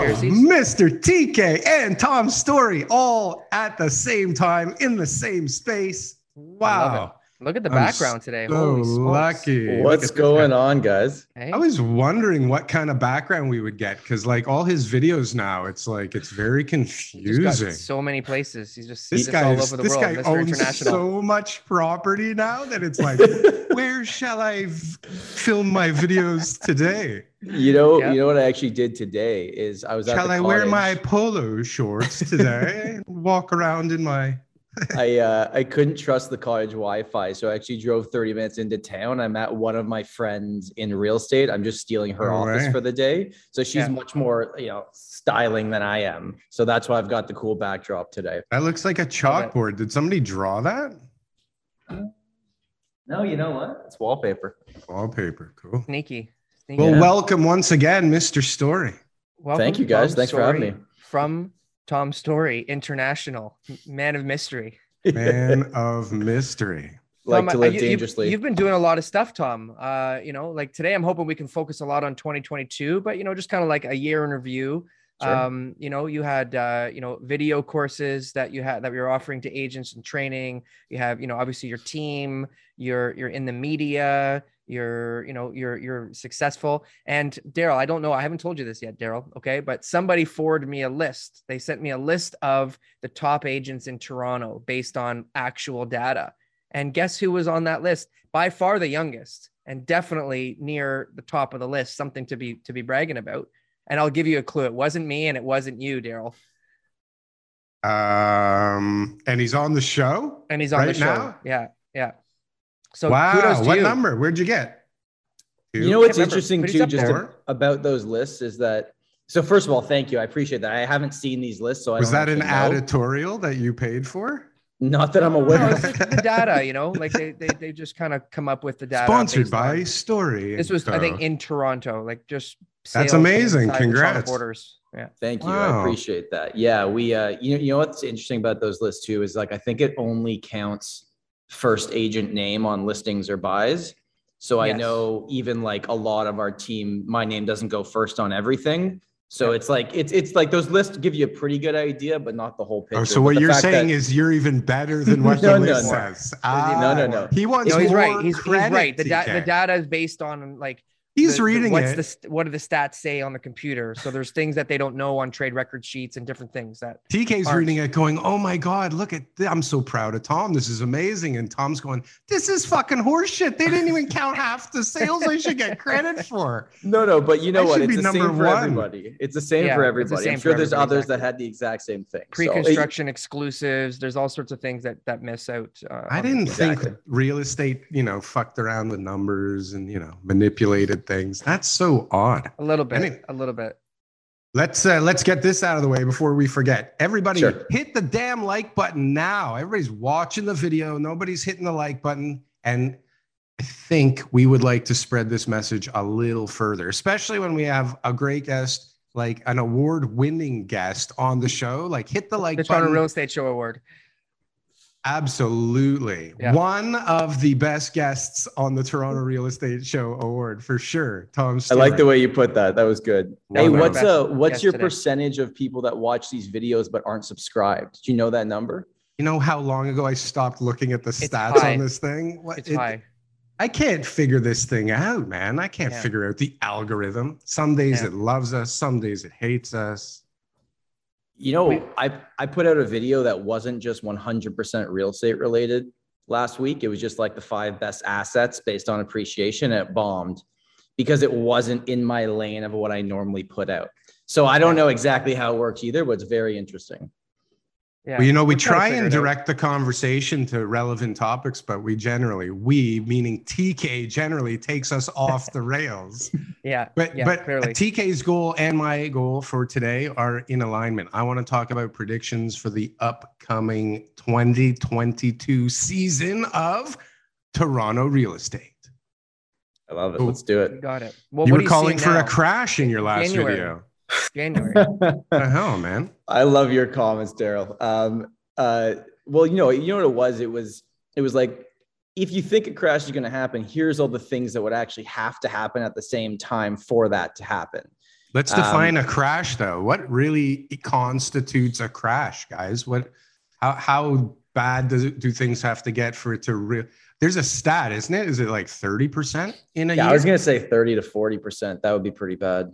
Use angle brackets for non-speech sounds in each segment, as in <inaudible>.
Mr. TK and Tom Story all at the same time in the same space. Wow. Look at the I'm background today. So Holy smokes. lucky. What's going on, guys? Hey? I was wondering what kind of background we would get because, like, all his videos now, it's like it's very He's got confusing. so many places. He's just This he's guy, all is, over the this world. guy Mr. owns International. so much property now that it's like, <laughs> where shall I v- film my videos today? You know, Yeah. you know what I actually did today is I was at Shall the I wear my polo shorts today? Walk around in my I uh, I couldn't trust the cottage Wi-Fi, so I actually drove 30 minutes into town. I'm at one of my friends in real estate. I'm just stealing her No office way. for the day, so she's Yeah. much more you know styling than I am. So that's why I've got the cool backdrop today. That looks like a chalkboard. Did somebody draw that? No, you know what? It's wallpaper. Wallpaper. Cool. Sneaky. Sneaky. Well, Yeah. welcome once again, Mr. Story. Welcome, Thank you, guys. Tom Thanks for having me. From Tom Story International, man of mystery. Man <laughs> of mystery. like Tom, to uh, live you- you've- dangerously. You've, been doing a lot of stuff, Tom. Uh, you know, like today, I'm hoping we can focus a lot on 2022, but you know, just kind of like a year in review. Sure. Um, you know, you had uh, you know, video courses that you had that we were offering to agents and training. You have, you know, obviously your team. You're you're in the media. You're you know you're you're successful. And Daryl, I don't know. I haven't told you this yet, Daryl. Okay, but somebody forwarded me a list. They sent me a list of the top agents in Toronto based on actual data. And guess who was on that list? By far the youngest, and definitely near the top of the list. Something to be to be bragging about. And I'll give you a clue. It wasn't me, and it wasn't you, Daryl. Um, and he's on the show. And he's on the show. now? Yeah, yeah. So wow. kudos to What you. number? Where'd you get? Two? You know what's interesting too, just there. a- about those lists is that. So first of all, thank you. I appreciate that. I haven't seen these lists, so I Was that an know. editorial that you paid for? Not that I'm No, aware it's of. the data, you know, like they they, they just kind of come up with the data. Sponsored by on- Story. This was, I think, in Toronto, like just That's amazing. inside the Toronto Congrats. Borders. Yeah. Thank you. Wow. I appreciate that. Yeah, we uh you know, you know what's interesting about those lists too is like I think it only counts first agent name on listings or buys. So I know even like a lot of our team, my name doesn't go first on everything. So it's like it's it's like those lists give you a pretty good idea, but not the whole picture. Oh, so But what you're saying that- is you're even better than <laughs> what No, the no, list no. says. No, no, Ah, no. He wants No, he's more right. He's, he's right. The, da- the data is based on like He's the- the- reading what's it. the what do the stats say on the computer? So there's things that they don't know on trade record sheets and different things that TK's Aren't- reading it, going, "Oh my god, look at! Th- I'm so proud of Tom. This is amazing." And Tom's going, "This is fucking horseshit. They didn't even count half the sales I should get credit <laughs> for." No, no, but you know I what? should It's be the number same for one. everybody. It's the same Yeah, for everybody. same I'm sure there's everybody, others that had the exact same thing. So, it- pre-construction exclusives. There's all sorts of things that that miss out. Uh, I didn't think Exactly. real estate, you know, fucked around with numbers and you know manipulated things. That's so odd. a little bit, Anyway. a little bit. Let's uh, let's get this out of the way before we forget. Everybody, Sure. hit the damn like button now. Everybody's watching the video. Nobody's hitting the like button, and I think we would like to spread this message a little further, especially when we have a great guest, like an award-winning guest on the show. Like, hit the like The Toronto button. Real Estate Show Award. Absolutely. Yeah. One of the best guests on the Toronto Real Estate Show Award for sure. Tom I like the way you put that. That was good. One hey, what's best uh what's your today. percentage of people that watch these videos but aren't subscribed? Do you know that number? You know how long ago I stopped looking at the It's stats high. on this thing? What, It's it- high. I can't figure this thing out, man. I can't Yeah. figure out the algorithm. Some days Yeah. it loves us, some days it hates us. You know, I I put out a video that wasn't just 100% real estate related last week. It was just like the five best assets based on appreciation. And it bombed because it wasn't in my lane of what I normally put out. So I don't know exactly how it works either, but it's very interesting. Yeah. Well, you know, we We're try and direct the conversation to relevant topics, but we generally, we meaning TK, generally takes us off the rails. <laughs> Yeah. But yeah, but clearly. TK's goal and my goal for today are in alignment. I want to talk about predictions for the upcoming 2022 season of Toronto real estate. I love it. Ooh. Let's do You it. got it. Well, you what were are you calling seeing for a crash in your last January. video. January. What <laughs> the hell, man? I love your comments, Daryl. Um, uh, well, you know, you know what it was. It was, it was like, if you think a crash is going to happen, here's all the things that would actually have to happen at the same time for that to happen. Let's Um, define a crash, though. What really constitutes a crash, guys? What, how, how bad does it, do things have to get for it to real? There's a stat, isn't it? Is it like 30% in a Yeah, year? I was going to say 30 to 40 percent. That would be pretty bad.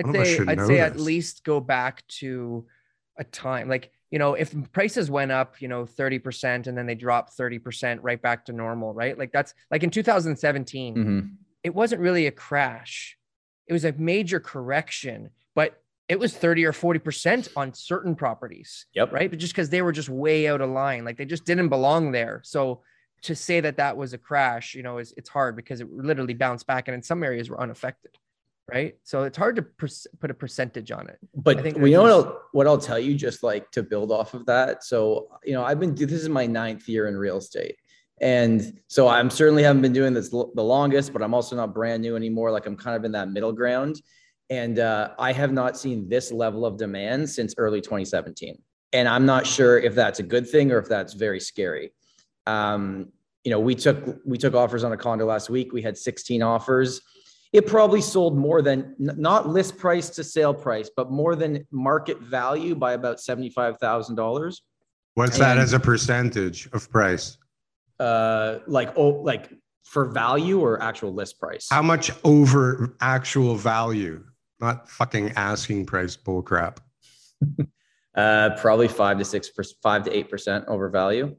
I'd One of us say I'd say at least go back to a time like you know if prices went up you know 30% and then they dropped 30% right back to normal right? Like that's like in 2017 Mhm. it wasn't really a crash. It was a major correction but it was 30 or 40% on certain properties Yep. right? But just because they were just way out of line like they just didn't belong there. So to say that that was a crash you know is it's hard because it literally bounced back and in some areas were unaffected right so it's hard to per- put a percentage on it But I think we know what I'll, what I'll tell you, just like to build off of that. So, you know, I've been, this is my ninth year in real estate. And so I'm certainly haven't been doing this l- the longest, but I'm also not brand new anymore. Like I'm kind of in that middle ground. And uh, I have not seen this level of demand since early 2017. And I'm not sure if that's a good thing or if that's very scary. Um, you know, we took we took offers on a condo last week. We had 16 offers it probably sold more than not list price to sale price, but more than market value by about $75,000. What's that as a percentage of price? Uh, like, oh, like for value or actual list price? How much over actual value? Not fucking asking price bullcrap. <laughs> Uh, probably five to six, per- five to 8% over value.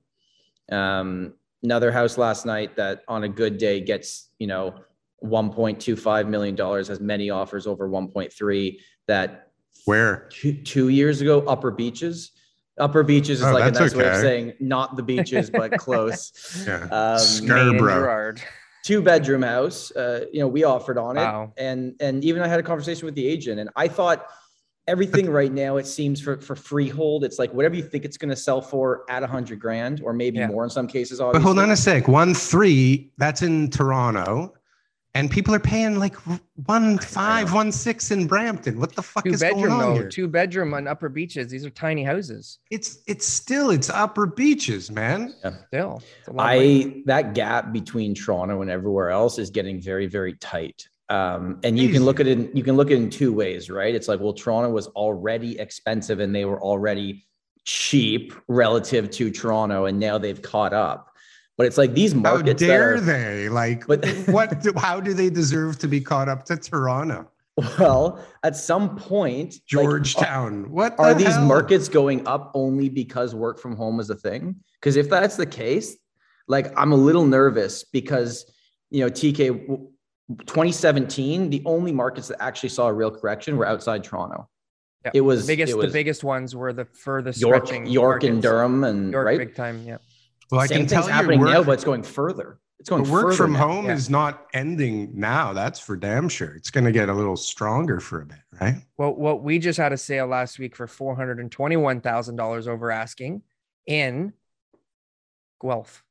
Um, another house last night that on a good day gets, you know, $1.25 million has many offers over 1.3 that Where? two, two years ago, Upper Beaches. Upper Beaches is Oh, like a that's nice way of saying not the beaches, but <laughs> close. Yeah. Um, Scarborough. Main and bro. Gerrard. two bedroom house. Uh, you know, we offered on it, Wow. and and even I had a conversation with the agent, and I thought everything <laughs> right now it seems for for freehold, it's like whatever you think it's going to sell for at a hundred grand, or maybe Yeah. more in some cases. But hold on a sec. One three, that's in Toronto. And people are paying like one five, one six in Brampton. What the fuck Two is going bedroom on though, here? two bedroom on upper beaches. These are tiny houses. It's it's still it's upper beaches, man. Yeah. Still, it's a lot. I that gap between Toronto and everywhere else is getting very very tight. Um, and you can look at it. in- You can look at it in two ways, right? It's like, well, Toronto was already expensive, and they were already cheap relative to Toronto, and now they've caught up. But it's like these markets. that dare are- they? Like, But- <laughs> what? Do, how do they deserve to be caught up to Toronto, Well, at some point, like, Georgetown? what are, are these hell? markets going up only because work from home is a thing? Because if that's the case, like I'm a little nervous because you know TK 2017, the only markets that actually saw a real correction were outside Toronto. Yeah, It was the biggest. it was the biggest ones were the furthest York, stretching York and. Durham, and York, right. big time. Yeah. Well, I can tell thing's you, happening work, now, but it's going further. It's going but work further from now. home yeah. is not ending now. That's for damn sure. It's going to get a little stronger for a bit, right? Well, what we just had a sale last week for four hundred and twenty-one thousand dollars over asking in Guelph.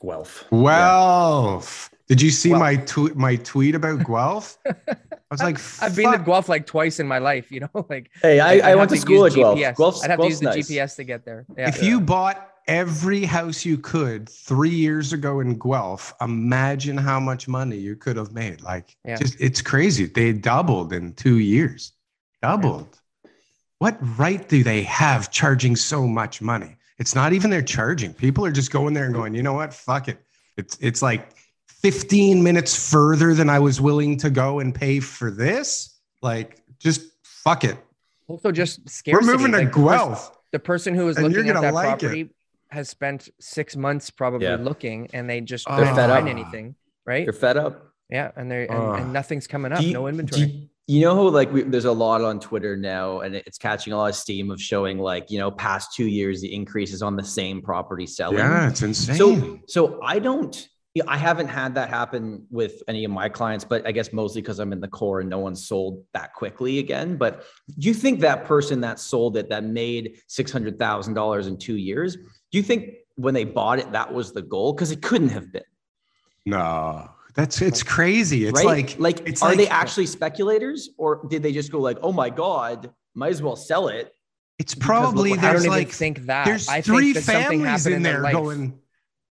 Guelph. Well, did you see Guelph. my tweet? My tweet about <laughs> Guelph? I was like, I've been to. Guelph like twice in my life. You know, <laughs> like Hey, I'd I, I went to school at Guelph. GPS. Guelph's, I'd have Guelph's to use nice. the GPS to get there. Yeah. If you bought every house you could three years ago in Guelph, imagine how much money you could have made. Like, Yeah. just it's crazy. They doubled in two years. Doubled. What right do they have charging so much money? It's not even they're charging. People are just going there and going, you know what? Fuck it. It's it's like 15 minutes further than I was willing to go and pay for this. Like, just fuck it. also just We're moving to like, Guelph. The person who was looking at that like it. Property has spent six months probably Yeah. looking, and they just They're couldn't fed find up. anything, right? You're fed up. Yeah, and they and, Ugh. and nothing's coming up. You- no inventory. you- you know how like we, there's a lot on Twitter now, and it's catching a lot of steam of showing like you know past two years the increases on the same property selling. Yeah, it's insane. So so I don't. I haven't had that happen with any of my clients, but I guess mostly because I'm in the core and no one sold that quickly again. But do you think that person that sold it that made six hundred thousand dollars in two years? Do you think when they bought it that was the goal? Because it couldn't have been. no, that's it's crazy. It's right? like like it's are like- they actually speculators or did they just go like, oh my god, might as well sell it? it's because probably look, I don't there's even like think that. there's I three think that something families happened in there life. going.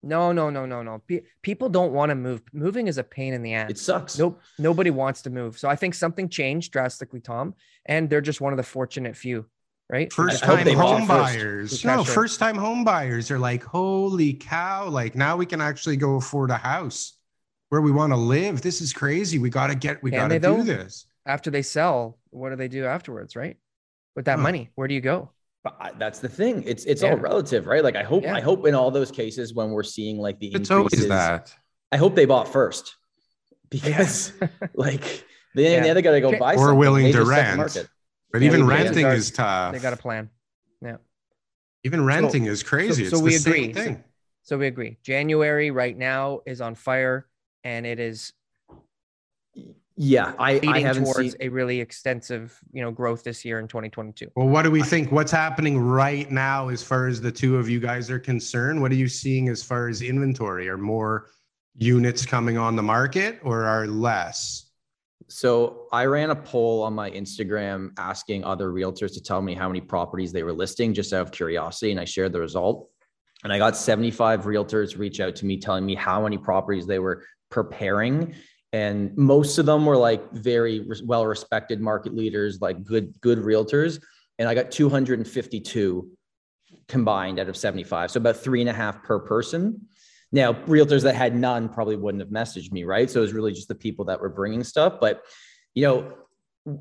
No, no, no, no, no. Pe- people don't want to move. Moving is a pain in the ass. It sucks. Nope, nobody wants to move. So I think something changed drastically, Tom, and they're just one of the fortunate few, right? First time they bought home first. buyers. Who No, cashed first time home buyers are like, holy cow, like now we can actually go afford a house where we want to live. This is crazy. We got to get, we Can got to they, do this. After they sell, what do they do afterwards, right? With that Huh. money, where do you go? But I- that's the thing. It's it's Yeah. all relative, right? Like I hope Yeah. I hope in all those cases when we're seeing like the It's increases, that. I hope they bought first because <laughs> like they, Yeah. they either got to go buy Or something, willing maybe to the rent. market. But Yeah, even we- renting they is tough. They got a plan. Yeah. Even renting is crazy. so it's we the agree. So- thing. So we agree. January right now is on fire, and it is Yeah, I, I leading haven't towards seen. a really extensive, you know, growth this year in 2022. Well, what do we think? What's happening right now as far as the two of you guys are concerned? What are you seeing as far as inventory? Are more units coming on the market or are less? So I ran a poll on my Instagram asking other realtors to tell me how many properties they were listing just out of curiosity, and I shared the result. And I got 75 realtors reach out to me telling me how many properties they were preparing. And most of them were like very well respected market leaders, like good, good realtors. And I got 252 combined out of 75. So about three and a half per person. Now, realtors that had none probably wouldn't have messaged me, right? So it was really just the people that were bringing stuff. But, you know,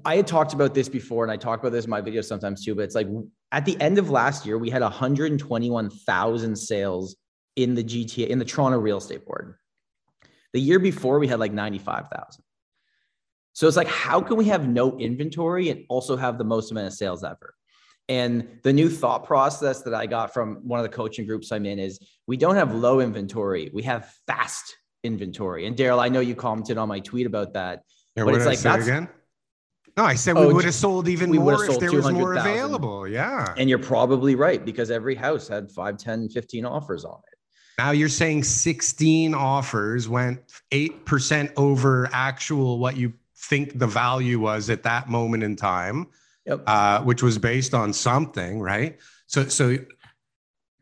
I had talked about this before and I talk about this in my videos sometimes too, but it's like at the end of last year, we had 121,000 sales in the GTA, in the Toronto real estate board. The year before, we had like 95,000. So it's like, how can we have no inventory and also have the most amount of sales ever? And the new thought process that I got from one of the coaching groups I'm in is we don't have low inventory, we have fast inventory. And Daryl, I know you commented on my tweet about that. Yeah, But what it's did I like, say that's- again? No, I said Oh, we would have sold even more if there was more 200,000. available. Yeah. And you're probably right because every house had 5, 10, 15 offers on it. Now you're saying 16 offers went 8% over actual what you think the value was at that moment in time, Yep. uh, which was based on something, right? So, so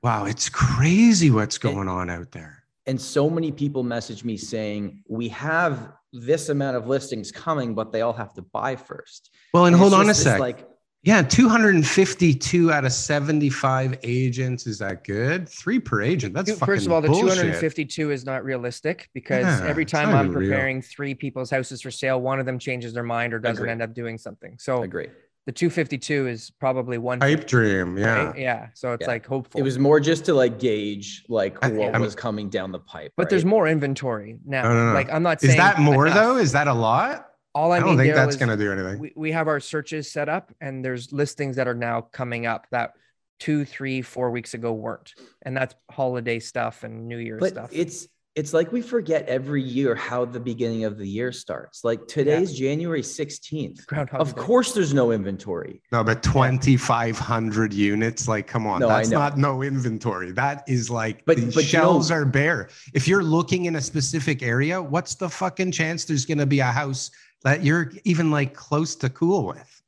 wow, it's crazy what's going on out there. and so many people message me saying we have this amount of listings coming but they all have to buy first Well, and it's hold on a just sec. like yeah, 252 out of 75 agents. Is that good? Three per agent. That's fucking First of all, the bullshit. 252 is not realistic because Yeah, every time I'm even real. preparing three people's houses for sale, one of them changes their mind or doesn't Agree. end up doing something. So agree the 252 is probably one. Pipe dream. Yeah. right? Yeah. So it's Yeah. like hopeful. it was more just to like gauge like I- what I'm- was coming down the pipe but there's more inventory now. No, no, no. Like I'm not Is saying that more enough. though? Is that a lot? All I, I, mean don't think there that's going to do anything. we, we have our searches set up and there's listings that are now coming up that two, three, four weeks ago weren't. And that's holiday stuff and New Year's but stuff. it's it's like we forget every year how the beginning of the year starts like today's january 16th Groundhog of Day. course there's no inventory No, but 2,500 units, like, come on, No, that's not no inventory. That is like But- the but you shelves know- are bare. If you're looking in a specific area, what's the fucking chance there's going to be a house that you're even like close to cool with?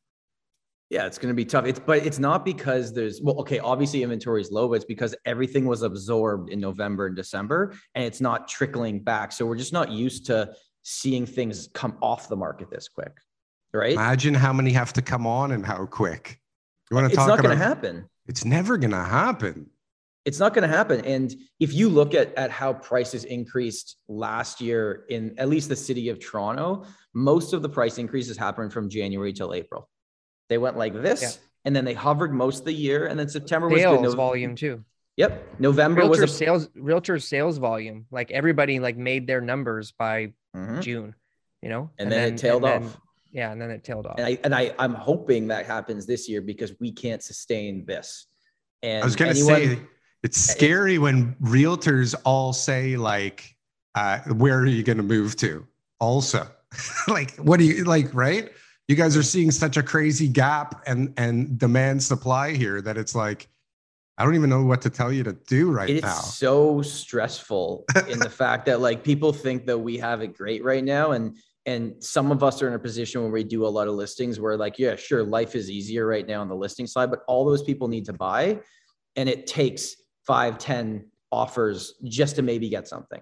Yeah, it's going to be tough. It's but it's not because there's well, okay, obviously inventory is low, but it's because everything was absorbed in November and December, and it's not trickling back. So we're just not used to seeing things come off the market this quick, right? Imagine how many have to come on and how quick. You want to It's talk not going to happen. It's never going to happen. It's not going to happen. And if you look at at how prices increased last year in at least the city of Toronto, most of the price increases happened from January till April. They went like this, Yeah. and then they hovered most of the year, and then September was good. No- volume too. Yep. November realtor was a sales realtor sales volume. Like everybody like made their numbers by Mhm. June, you know, and, then, it tailed and then- off. yeah, and then it tailed off. And I and I I'm hoping that happens this year because we can't sustain this. And I was gonna anyone- say it's scary when realtors all say like, uh, "Where are you going to move to?" Also, <laughs> like, what do you like? Right? You guys are seeing such a crazy gap and and demand supply here that it's like, I don't even know what to tell you to do right it's now. so stressful in the fact that like people think that we have it great right now and and some of us are in a position where we do a lot of listings where like yeah sure life is easier right now on the listing side but all those people need to buy and it takes five ten offers just to maybe get something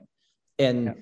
and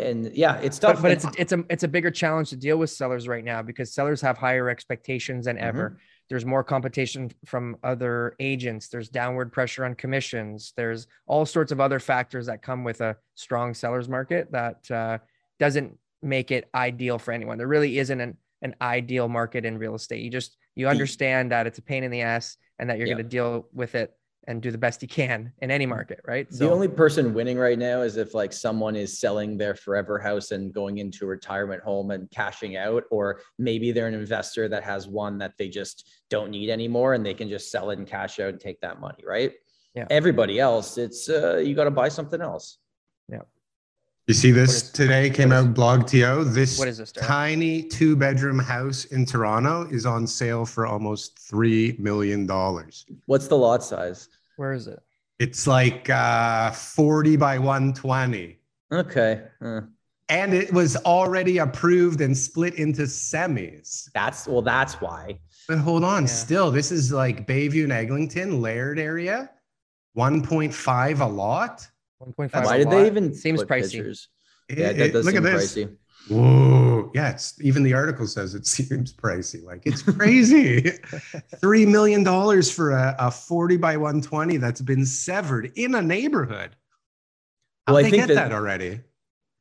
and yeah it's tough but, but it's it's a it's a bigger challenge to deal with sellers right now because sellers have higher expectations than ever. There's more competition from other agents. There's downward pressure on commissions. There's all sorts of other factors that come with a strong sellers market that uh, doesn't make it ideal for anyone. There really isn't an an ideal market in real estate. You just you understand that it's a pain in the ass and that you're Yeah. going to deal with it and do the best you can in any market, right? the only person winning right now is if like someone is selling their forever house and going into a retirement home and cashing out or maybe they're an investor that has one that they just don't need anymore and they can just sell it and cash out and take that money right Yeah. everybody else it's uh, you got to buy something else You see this What is- today came what is- out blogTO. This what is this? Tiny two bedroom house in Toronto is on sale for almost three million dollars. what's the lot size Where is it? It's like uh, 40 by 120. okay uh, And it was already approved and split into semis. that's well that's why But hold on, Yeah. still, this is like Bayview and Eglinton, Laird area, 1.5 a lot. 1.5. Why a did they even seems put pricey? pictures? It- yeah it- that does look seem at this. pricey Whoa. Yeah, it's even the article says it <laughs> seems pricey. Like it's crazy. <laughs> Three million dollars for a, a 40 by 120 that's been severed in a neighborhood. How Well, I think get that- that already?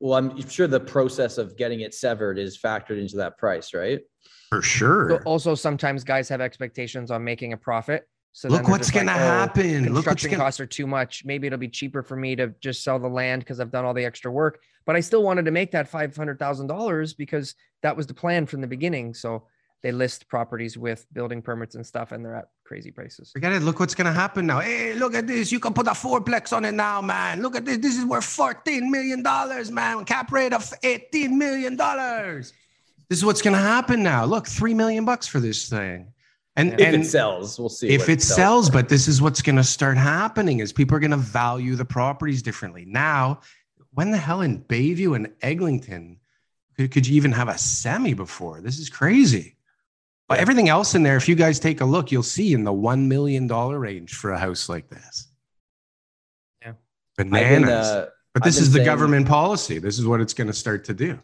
well i'm sure the process of getting it severed is factored into that price right For So sure. also, sometimes guys have expectations on making a profit. So Look they're what's just like, gonna "Oh, happen. Look Construction gonna costs are too much. Maybe it'll be cheaper for me to just sell the land because I've done all the extra work. But I still wanted to make that five hundred thousand dollars because that was the plan from the beginning. So they list properties with building permits and stuff, and they're at crazy prices. Forget it. Look what's gonna happen now. Hey, look at this. You can put a fourplex on it now, man. Look at this. This is worth $14 million, man. Cap rate of $18 million. This is what's gonna happen now. Look, three million bucks for this thing. And, if and it sells we'll see if it sells, but this is what's gonna start happening is people are gonna value the properties differently. Now, when the hell in Bayview and Eglinton could, could you even have a semi before? This is crazy. But Yeah. everything else in there, if you guys take a look, you'll see in the one million dollar range for a house like this. Yeah. Bananas. been, uh, but this is the government policy. This is what it's going to start to do.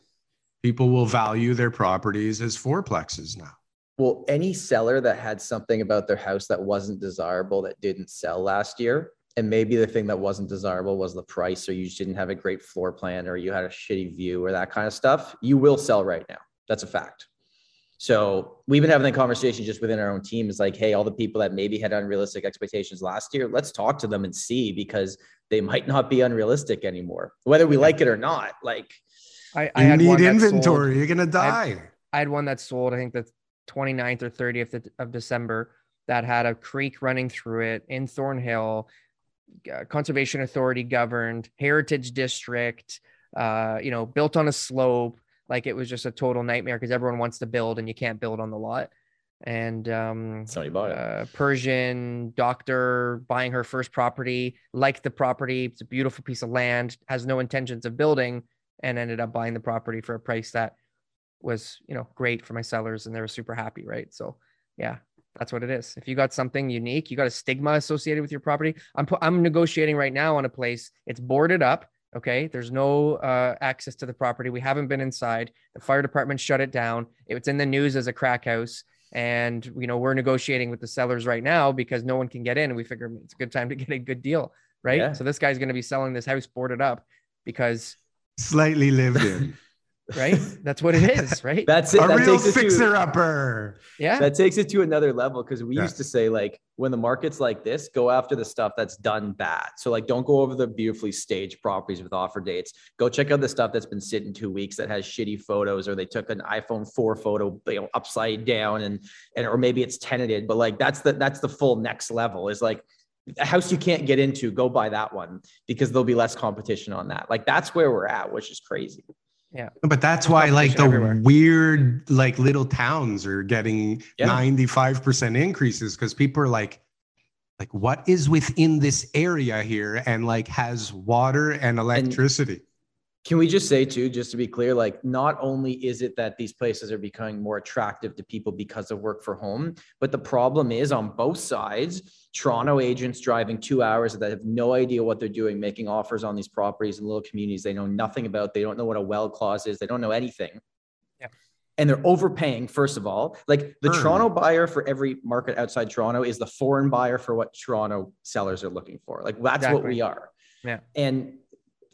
People will value their properties as fourplexes now. Well, any seller that had something about their house that wasn't desirable that didn't sell last year, and maybe the thing that wasn't desirable was the price, or you just didn't have a great floor plan, or you had a shitty view, or that kind of stuff, you will sell right now. That's a fact. So we've been having the conversation just within our own team. It's like, hey, all the people that maybe had unrealistic expectations last year, let's talk to them and see because they might <laughs> not be unrealistic anymore, whether we like it or not. Like, I, I You had need one that sold- inventory. You're going to I die. I had one that sold, I think the 29th or 30th of- December that had a creek running through it in Thornhill, uh, Conservation Authority governed, Heritage District, uh, you know, built on a slope. Like it was just a total nightmare because everyone wants to build and you can't build on the lot. And um, it. uh, Persian doctor buying her first property, liked the property. It's a beautiful piece of land, has no intentions of building, and ended up buying the property for a price that was, you know, great for my sellers, and they were super happy, right? So, yeah, that's what it is. If you got something unique, you got a stigma associated with your property. I'm I'm negotiating right now on a place. It's boarded up. Okay, there's no uh, access to the property. We haven't been inside. The fire department shut it down. It's in the news as a crack house and you know we're negotiating with the sellers right now because no one can get in and we figure it's a good time to get a good deal right Yeah. so this guy's going to be selling this house boarded up because Slightly lived in. Right? That's what it <laughs> is, right? That's it. A that real takes it to- fixer upper. yeah. that takes it to another level because we Yeah. used to say like when the market's like this go after the stuff that's done bad so like don't go over the beautifully staged properties with offer dates go check out the stuff that's been sitting two weeks that has shitty photos or they took an iphone 4 photo you know upside down and and or maybe it's tenanted but like that's the that's the full next level is like a house you can't get into go buy that one because there'll be less competition on that like that's where we're at which is crazy But that's why like the everywhere. weird like little towns are getting Yeah. 95% increases because people are like like what is within this area here and like has water and electricity. Can we just say too, just to be clear, like not only is it that these places are becoming more attractive to people because of work for home, but the problem is on both sides, Toronto agents driving two hours that have no idea what they're doing, making offers on these properties in little communities they know nothing about. They don't know what a well clause is. They don't know anything. Yeah. And they're overpaying, first of all. Like the Sure. Toronto buyer for every market outside Toronto is the foreign buyer for what Toronto sellers are looking for. Like that's what we are. Yeah. And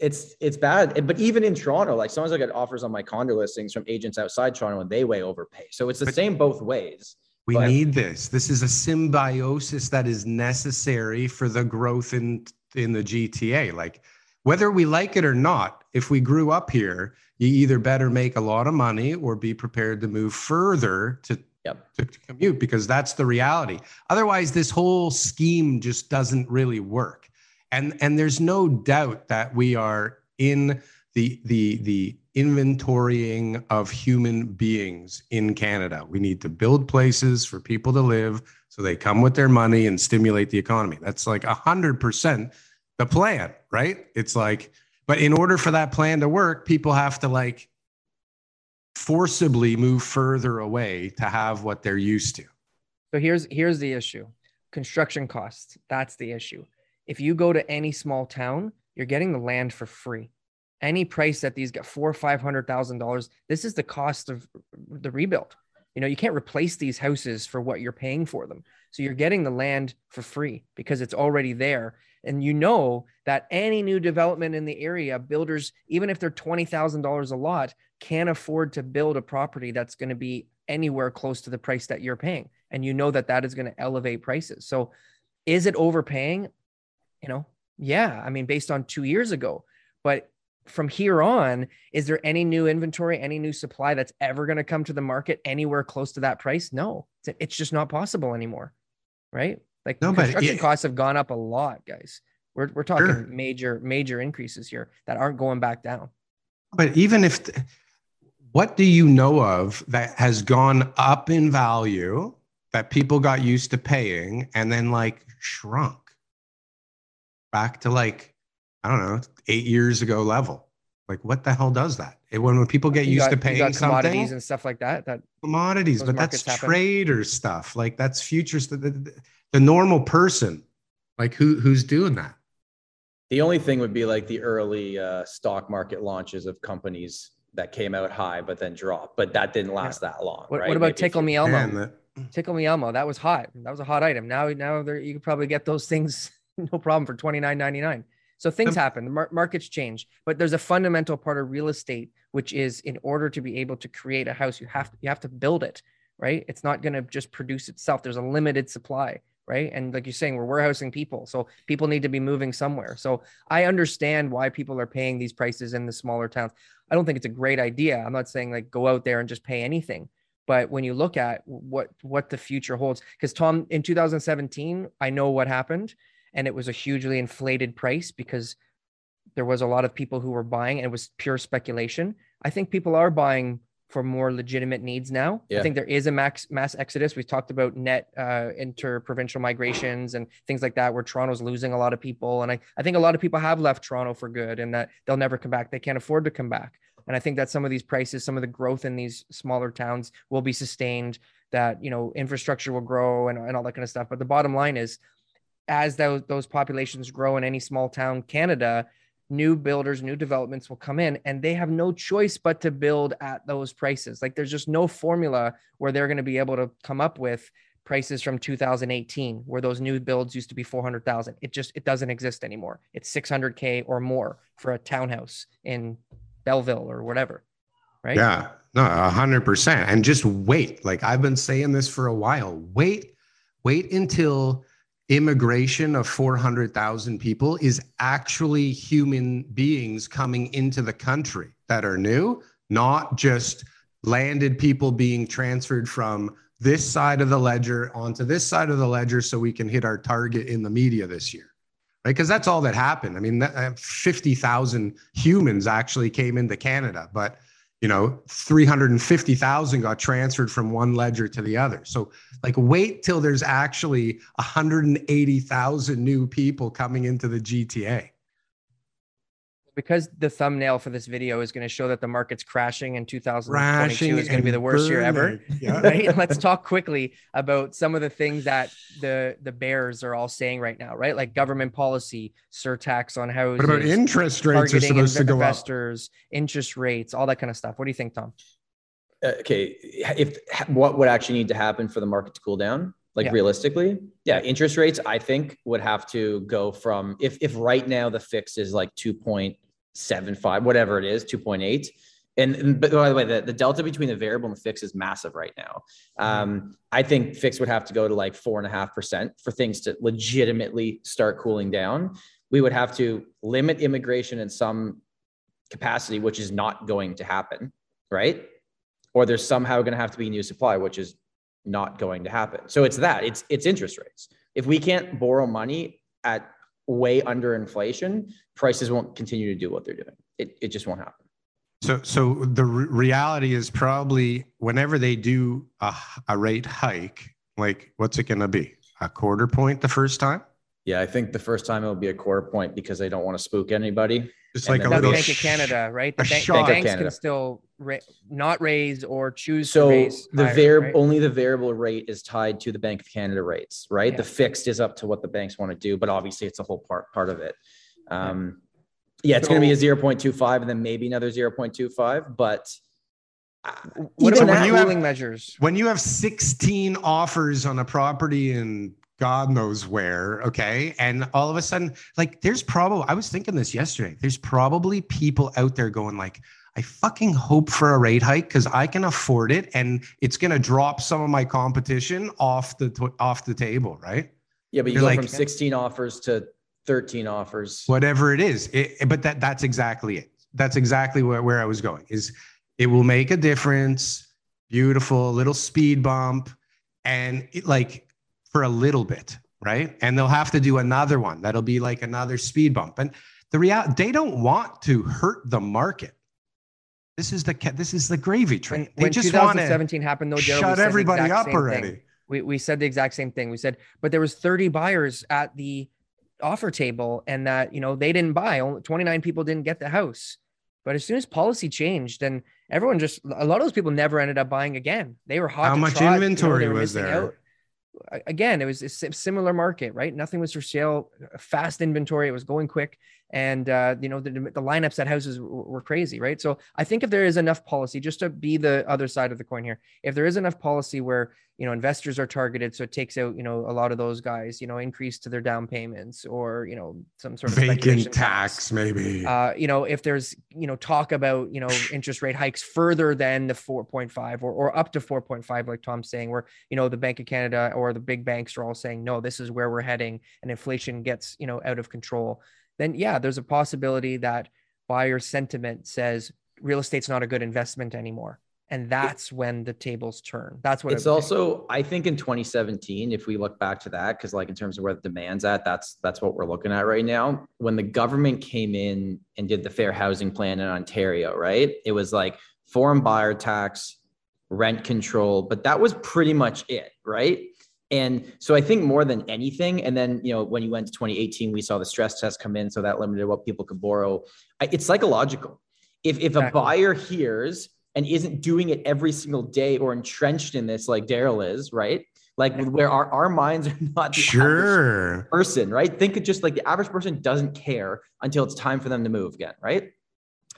it's it's bad. But even in Toronto, like sometimes I get offers on my condo listings from agents outside Toronto and they way overpay. So it's the But- same both ways. We But- need this. This is a symbiosis that is necessary for the growth in in the GTA. Like whether we like it or not, if we grew up here, you either better make a lot of money or be prepared to move further to Yep. to, to commute because that's the reality. Otherwise, this whole scheme just doesn't really work. And and there's no doubt that we are in the the the inventorying of human beings in Canada. We need to build places for people to live so they come with their money and stimulate the economy. That's like a hundred percent the plan, right? It's like, but in order for that plan to work, people have to like forcibly move further away to have what they're used to. So here's here's the issue. Construction costs. That's the issue. If you go to any small town, you're getting the land for free. Any price that these get four or five hundred thousand dollars, this is the cost of the rebuild. You know, you can't replace these houses for what you're paying for them. So you're getting the land for free because it's already there. And you know that any new development in the area, builders, even if they're twenty thousand dollars a lot, can't afford to build a property that's going to be anywhere close to the price that you're paying and you know that that is going to elevate prices so is it overpaying you know yeah i mean based on two years ago. But from here on is there any new inventory any new supply that's ever going to come to the market anywhere close to that price? No it's, it's just not possible anymore right? Like No, construction it- costs have gone up a lot guys. We're, we're talking Sure. major major increases here that aren't going back down. But even if, what do you know of that has gone up in value that people got used to paying and then like shrunk back to like, I don't know, eight years ago level? Like, what the hell does that? It- when, when people get You used got- to you paying got commodities something, and stuff like that that commodities, but that's happen. trader stuff. Like that's futures. The, the, the normal person, like who who's doing that? The only thing would be like the early uh, stock market launches of companies that came out high but then dropped, but that didn't last that long. what, right? what about Maybe tickle me elmo Man, the- Tickle Me Elmo. That was hot. That was a hot item. Now, now you could probably get those things <laughs> no problem for twenty nine ninety nine. So things happen. The mar- markets change, but there's a fundamental part of real estate, which is in order to be able to create a house, you have to you have to build it, right? It's not going to just produce itself. There's a limited supply, right? And like you're saying, we're warehousing people, so people need to be moving somewhere. So I understand why people are paying these prices in the smaller towns. I don't think it's a great idea. I'm not saying like go out there and just pay anything but when you look at what what the future holds because tom in 2017 i know what happened and it was a hugely inflated price because there was a lot of people who were buying and it was pure speculation. I think people are buying for more legitimate needs now. Yeah. i think there is a max mass exodus. We've talked about net uh, interprovincial migrations and things like that where toronto's losing a lot of people. And I, I think a lot of people have left toronto for good and that they'll never come back. They can't afford to come back. And I think that some of these prices, some of the growth in these smaller towns will be sustained, that, you know, infrastructure will grow and, and all that kind of stuff. But the bottom line is, as those, those populations grow in any small town, Canada, new builders, new developments will come in and they have no choice but to build at those prices. Like there's just no formula where they're going to be able to come up with prices from 2018 where those new builds used to be 400,000. It just, it doesn't exist anymore. It's 600K or more for a townhouse in Belleville or whatever. right? Yeah, no, hundred percent. And just wait. Like I've been saying this for a while. Wait, wait until immigration of 400,000 people is actually human beings coming into the country that are new, not just landed people being transferred from this side of the ledger onto this side of the ledger so we can hit our target in the media this year. Right? Because that's all that happened. I mean, uh, 50,000 humans actually came into Canada, but you know 350,000 got transferred from one ledger to the other. So like wait till there's actually 180,000 new people coming into the GTA because the thumbnail for this video is going to show that the market's crashing in 2022 crashing is going to be the worst burning. year ever. <laughs> Yeah. Right? Let's talk quickly about some of the things that the the bears are all saying right now, right? Like government policy, surtax on houses. What about interest rates are supposed to go investors, up? interest rates, all that kind of stuff. What do you think, Tom? Uh, okay, if what would actually need to happen for the market to cool down? like yeah. realistically yeah interest rates i think would have to go from if if right now the fix is like 2.75 whatever it is 2.8 and, and but by the way the, the delta between the variable and the fix is massive right now. Um, i think fix would have to go to like four and a half percent for things to legitimately start cooling down. We would have to limit immigration in some capacity which is not going to happen right? Or there's somehow going to have to be new supply which is not going to happen. So it's that it's it's interest rates. If we can't borrow money at way under inflation, prices won't continue to do what they're doing. It it just won't happen. So so the re- reality is probably whenever they do a, a rate hike, like what's it going to be? A quarter point the first time? Yeah, I think the first time it'll be a quarter point because they don't want to spook anybody. Just like a little Bank of Canada, right? The, bank, the banks can still ra- not raise or choose so raise the variable right? only the variable rate is tied to the Bank of Canada rates, right? Yeah. The fixed is up to what the banks want to do, but obviously it's a whole part part of it. Um, yeah, it's so, going to be a 0.25 and then maybe another 0.25, but uh, what about when you have measures? When you have 16 offers on a property in God knows where. Okay. And all of a sudden, like, there's probably, I was thinking this yesterday, there's probably people out there going, like, I fucking hope for a rate hike because I can afford it and it's going to drop some of my competition off the, off the table. Right. Yeah. But you You're go like, from 16 offers to 13 offers. Whatever it is. It, but that, that's exactly it. That's exactly where, where I was going is it will make a difference. Beautiful little speed bump. And it, like, for a little bit, right? And they'll have to do another one that'll be like another speed bump. And the reality, they don't want to hurt the market. This is the this is the gravy train. When, they when just 2017 happened, though, shut everybody up already. We, we said the exact same thing. We said, but there was 30 buyers at the offer table, and that you know they didn't buy. Only 29 people didn't get the house. But as soon as policy changed, and everyone just a lot of those people never ended up buying again. They were hot. How much trot, inventory you know, was there? Out again, it was a similar market, right? Nothing was for sale, fast inventory. It was going quick. And, uh, you know, the, the lineups at houses were crazy, right? So I think if there is enough policy, just to be the other side of the coin here, if there is enough policy where, you know, investors are targeted, so it takes out, you know, a lot of those guys, you know, increase to their down payments or, you know, some sort of vacant tax, maybe. Uh, you know, if there's, you know, talk about, you know, interest rate hikes further than the 4.5 or, or up to 4.5, like Tom's saying, where, you know, the Bank of Canada or the big banks are all saying, no, this is where we're heading and inflation gets, you know, out of control then yeah, there's a possibility that buyer sentiment says real estate's not a good investment anymore. And that's when the tables turn. That's what it's also, I think in 2017, if we look back to that, because like in terms of where the demand's at, that's that's what we're looking at right now. When the government came in and did the fair housing plan in Ontario, right? It was like foreign buyer tax, rent control, but that was pretty much it, right? And so I think more than anything, and then you know when you went to 2018, we saw the stress test come in, so that limited what people could borrow. It's psychological. If if exactly. a buyer hears and isn't doing it every single day or entrenched in this like Daryl is, right? Like where our, our minds are <laughs> not the sure person, right? Think of just like the average person doesn't care until it's time for them to move again, right?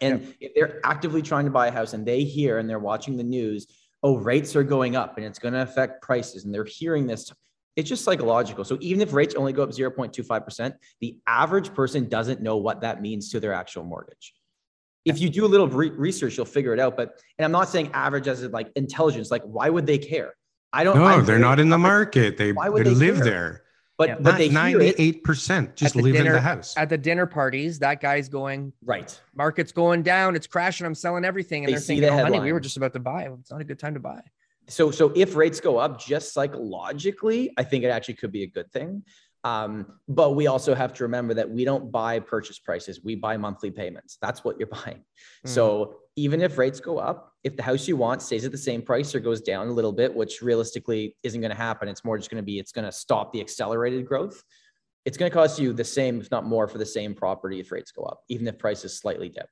And yep. if they're actively trying to buy a house and they hear and they're watching the news oh, rates are going up and it's going to affect prices. And they're hearing this. It's just psychological. So even if rates only go up 0.25%, the average person doesn't know what that means to their actual mortgage. If you do a little re- research, you'll figure it out. But and I'm not saying average as in like intelligence. Like, why would they care? I don't. No, I they're not in the market. They, Why they would they live care? there. But Yeah. but they. Ninety-eight percent just At the live in dinner- the house. At the dinner parties, that guy's going, Right. market's going down, it's crashing, I'm selling everything. And They they're see thinking, the oh, honey, we were just about to buy. It's not a good time to buy. So so if rates go up, just psychologically, I think it actually could be a good thing. Um, but we also have to remember that we don't buy purchase prices; we buy monthly payments. That's what you're <laughs> buying. So even if rates go up, if the house you want stays at the same price or goes down a little bit, which realistically isn't going to happen, it's more just going to be it's going to stop the accelerated growth. It's going to cost you the same, if not more, for the same property if rates go up, even if prices slightly dip.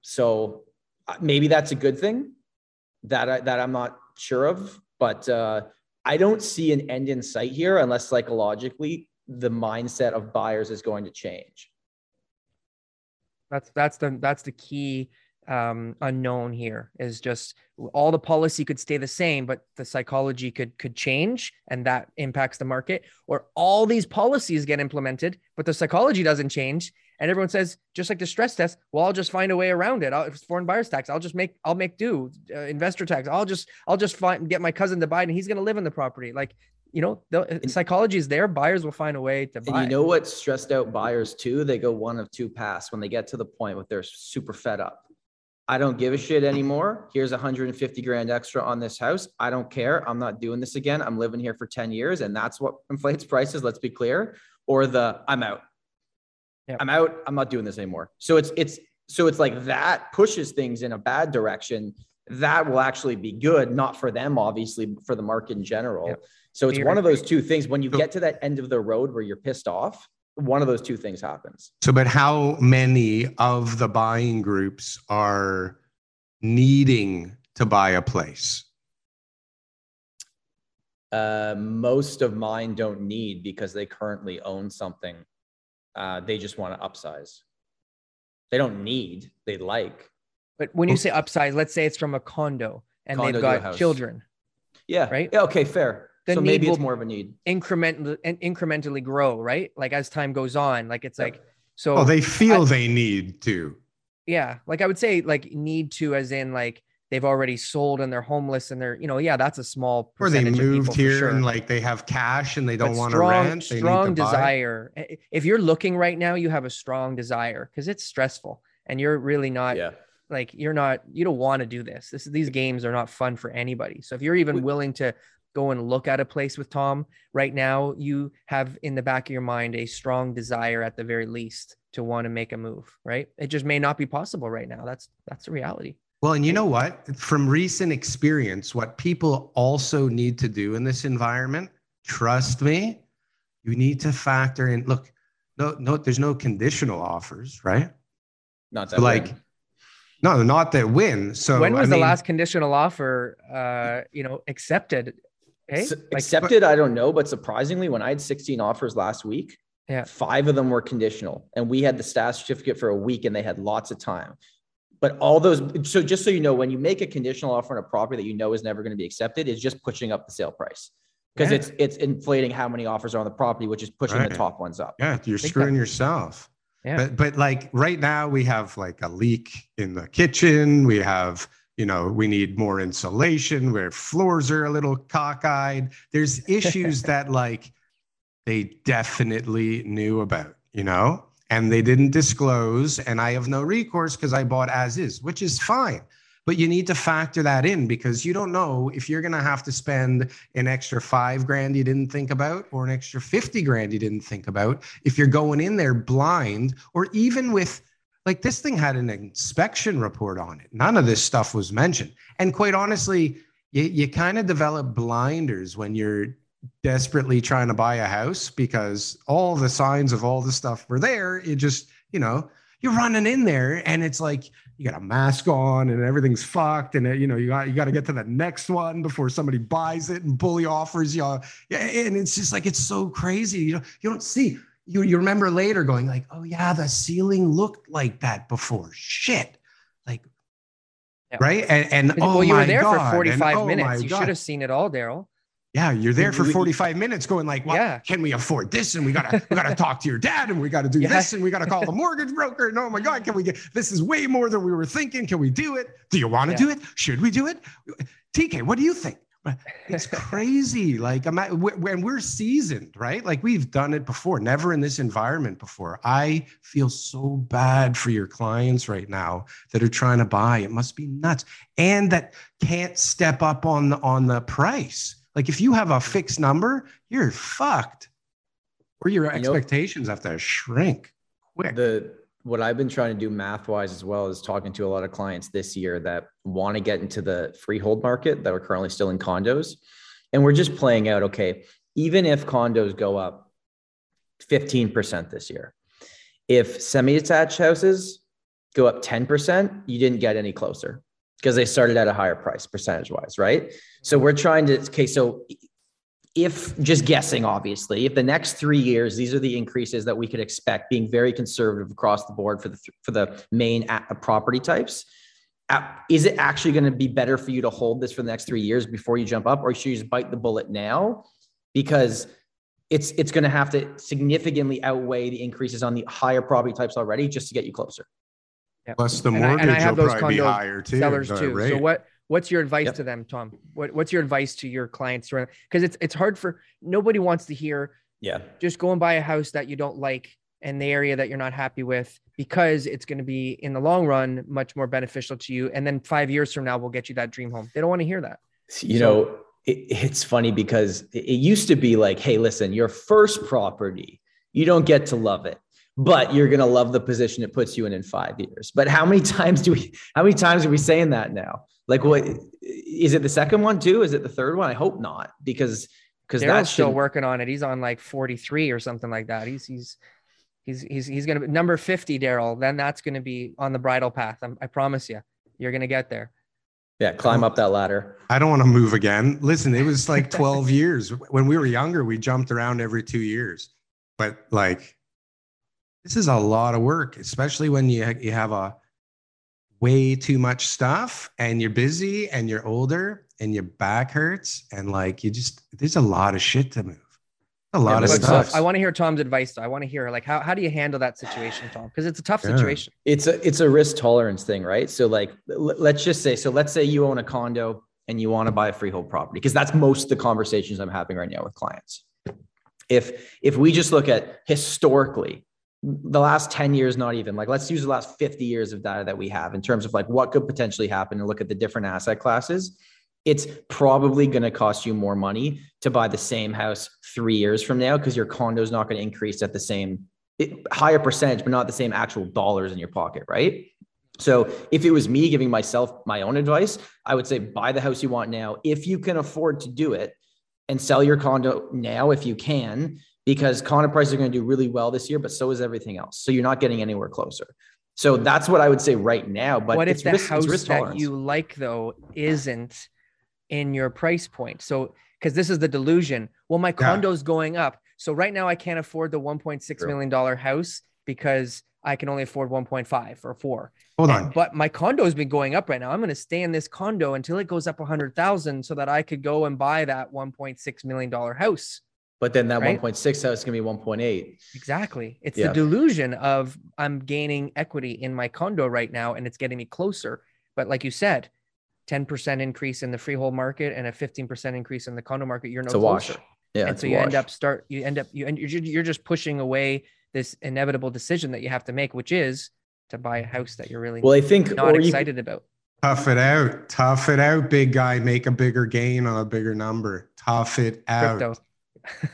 So uh, maybe that's a good thing that I, that I'm not sure of, but uh, I don't see an end in sight here unless psychologically the mindset of buyers is going to change. That's that's the that's the key um, unknown here is just all the policy could stay the same, but the psychology could could change, and that impacts the market. Or all these policies get implemented, but the psychology doesn't change, and everyone says just like the stress test. Well, I'll just find a way around it. I'll, if it's foreign buyers tax, I'll just make I'll make do uh, investor tax. I'll just I'll just find get my cousin to buy it, and he's going to live in the property. Like you know, the psychology is there. Buyers will find a way to buy. And you know what stressed out buyers too? They go one of two paths when they get to the point where they're super fed up. I don't give a shit anymore. Here's 150 grand extra on this house. I don't care. I'm not doing this again. I'm living here for 10 years and that's what <laughs> inflates prices. Let's be clear. Or the I'm out. Yep. I'm out. I'm not doing this anymore. So it's it's so it's like that pushes things in a bad direction. That will actually be good, not for them, obviously, for the market in general. Yep. So it's Fear one of those two things. When you So- get to that end of the road where you're pissed off, one of those two things happens. So, but how many of the buying groups are needing to buy a place? Uh, most of mine don't need because they currently own something. Uh, they just want to upsize. They don't need, they like. But when you say upsize, let's say it's from a condo and Condo they've got children, Yeah. Right? Yeah. Okay. Fair. The so maybe it's more of a need. incrementally and incrementally grow, right? Like as time goes on, like it's Yep. like so. Oh, they feel I- they need to. yeah, like I would say like need to, as in like they've already sold and they're homeless and they're you know yeah that's a small Or they percentage of moved here sure. and like they have cash and they don't want to strong, rent. They strong need to buy. desire. I- If you're looking right now, you have a strong desire because it's stressful and you're really not Yeah. like you're not you don't want to do this. This these games are not fun for anybody. So if you're even willing to go and look at a place with Tom right now, you have in the back of your mind a strong desire at the very least to want to make a move, right? It just may not be possible right now. That's that's the reality. Well, and you know what? From recent experience, what people also need to do in this environment, trust me, you need to factor in. Look, no, no, there's no conditional offers, right? Not So that like, no, not that win. So when was I the last conditional offer uh, you know, accepted? Hey, S- like accepted, I don't know, but surprisingly, when I had 16 offers last week, Yeah. five of them were conditional, and we had the staff certificate for a week, and they had lots of time. But all those, so just so you know, when you make a conditional offer on a property that you know is never going to be accepted, it's just pushing up the sale price because Yeah. it's it's inflating how many offers are on the property, which is pushing Right. the top ones up. yeah, you're screwing that- yourself. Yeah. But but like right now we have like a leak in the kitchen. We have you know we need more insulation. Where floors are a little cockeyed. There's issues <laughs> that like they definitely knew about. You know. And they didn't disclose, and I have no recourse because I bought as is, which is fine. But you need to factor that in because you don't know if you're going to have to spend an extra five grand you didn't think about or an extra 50 grand you didn't think about if you're going in there blind or even with like this thing had an inspection report on it. None of this stuff was mentioned. And quite honestly, you, you kind of develop blinders when you're desperately trying to buy a house because all the signs of all the stuff were there. It just, you know, you're running in there and it's like you got a mask on and everything's fucked and you know you got you got to get to the next one before somebody buys it and bully offers you and it's just like it's so crazy you know you don't see you you remember later going like oh yeah the ceiling looked like that before shit like Yeah. right and, and oh well, you my were there God, for and 45 oh my minutes. You God. should have seen it all, Daryl. Yeah, you're there for 45 minutes going like, well, Yeah. can we afford this? And we gotta we gotta talk to your dad and we gotta do <laughs> Yeah. this and we gotta call the mortgage broker. And oh my God, can we get this is way more than we were thinking. Can we do it? Do you want to Yeah. do it? Should we do it? TK, what do you think? It's crazy. Like, I'm at, when we're seasoned, right? Like, we've done it before, never in this environment before. I feel so bad for your clients right now that are trying to buy. It must be nuts, and that can't step up on the on the price. Like, if you have a fixed number, you're fucked, or your know- expectations have to shrink quick. the what I've been trying to do math wise as well is talking to a lot of clients this year that want to get into the freehold market that are currently still in condos. And we're just playing out, okay, even if condos go up 15% this year, if semi detached houses go up 10%, you didn't get any closer because they started at a higher price percentage wise, right? So we're trying to, okay, so if just guessing, obviously, if the next three years, these are the increases that we could expect, being very conservative across the board for the for the main a- property types. uh, Is it actually going to be better for you to hold this for the next three years before you jump up, or should you just bite the bullet now? Because it's it's going to have to significantly outweigh the increases on the higher property types already, just to get you closer. Plus, the And I- and I have will those probably be condo higher too. sellers the too. So what what's your advice Yep. to them, Tom? What what's your advice to your clients? Because it's it's hard for nobody wants to hear Yeah. just go and buy a house that you don't like and the area that you're not happy with because it's going to be in the long run much more beneficial to you. And then five years from now, we'll get you that dream home. They don't want to hear that. You So- know, it, it's funny because it used to be like, hey, listen, your first property, you don't get to love it, but you're gonna love the position it puts you in in five years. But how many <laughs> times do we? How many times are we saying that now? Like, what is it? The second one too? Is it the third one? I hope not, because because Daryl's that's still working on it. He's on like 43 or something like that. He's he's he's he's he's gonna be number 50, Daryl. Then that's gonna be on the Bridle Path. I'm, I promise you, you're gonna get there. Yeah, climb up that ladder. I don't want to move again. Listen, it was like <laughs> 12 years. When we were younger, we jumped around every two years. But like, this is a lot of work, especially when you, you have a way too much stuff and you're busy and you're older and your back hurts. And like, you just, there's a lot of shit to move. A lot of but But stuff. so I want to hear Tom's advice. Though. I want to hear like how how do you handle that situation, Tom? Because it's a tough Yeah. situation. it's a it's a risk tolerance thing, right? So like l- let's just say so let's say you own a condo and you want to buy a freehold property because that's most of the conversations I'm having right now with clients. If if we just look at historically the last 10 years not even. Like let's use the last 50 years of data that we have in terms of like what could potentially happen and look at the different asset classes. It's probably going to cost you more money to buy the same house 3 years from now because your condo is not going to increase at the same it, higher percentage, but not the same actual dollars in your pocket, right? So if it was me giving myself my own advice, I would say buy the house you want now. If you can afford to do it and sell your condo now if you can, because condo prices are going to do really well this year, but so is everything else. So you're not getting anywhere closer. So that's what I would say right now. But what if it's the risk, house risk that you like though isn't in your price point? So because this is the delusion. Well, my condo's going up. So right now I can't afford the 1.6 million dollar house because I can only afford 1.5 or four. Hold on. But my condo has been going up right now. I'm going to stay in this condo until it goes up a hundred thousand so that I could go and buy that 1.6 million dollar house. But then that right? 1.6 house is going to be 1.8. Exactly. It's Yeah. the delusion of I'm gaining equity in my condo right now and it's getting me closer. But like you said, 10% increase in the freehold market and a 15% increase in the condo market, you're no It's a wash. closer. Yeah. and it's so a you end up start you end up you end you're, you're just pushing away this inevitable decision that you have to make, which is to buy a house that you're really Well, I think not or you- excited about. Tough it out. Tough it out, big guy. Make a bigger gain on a bigger number. Tough it out. Crypto. <laughs>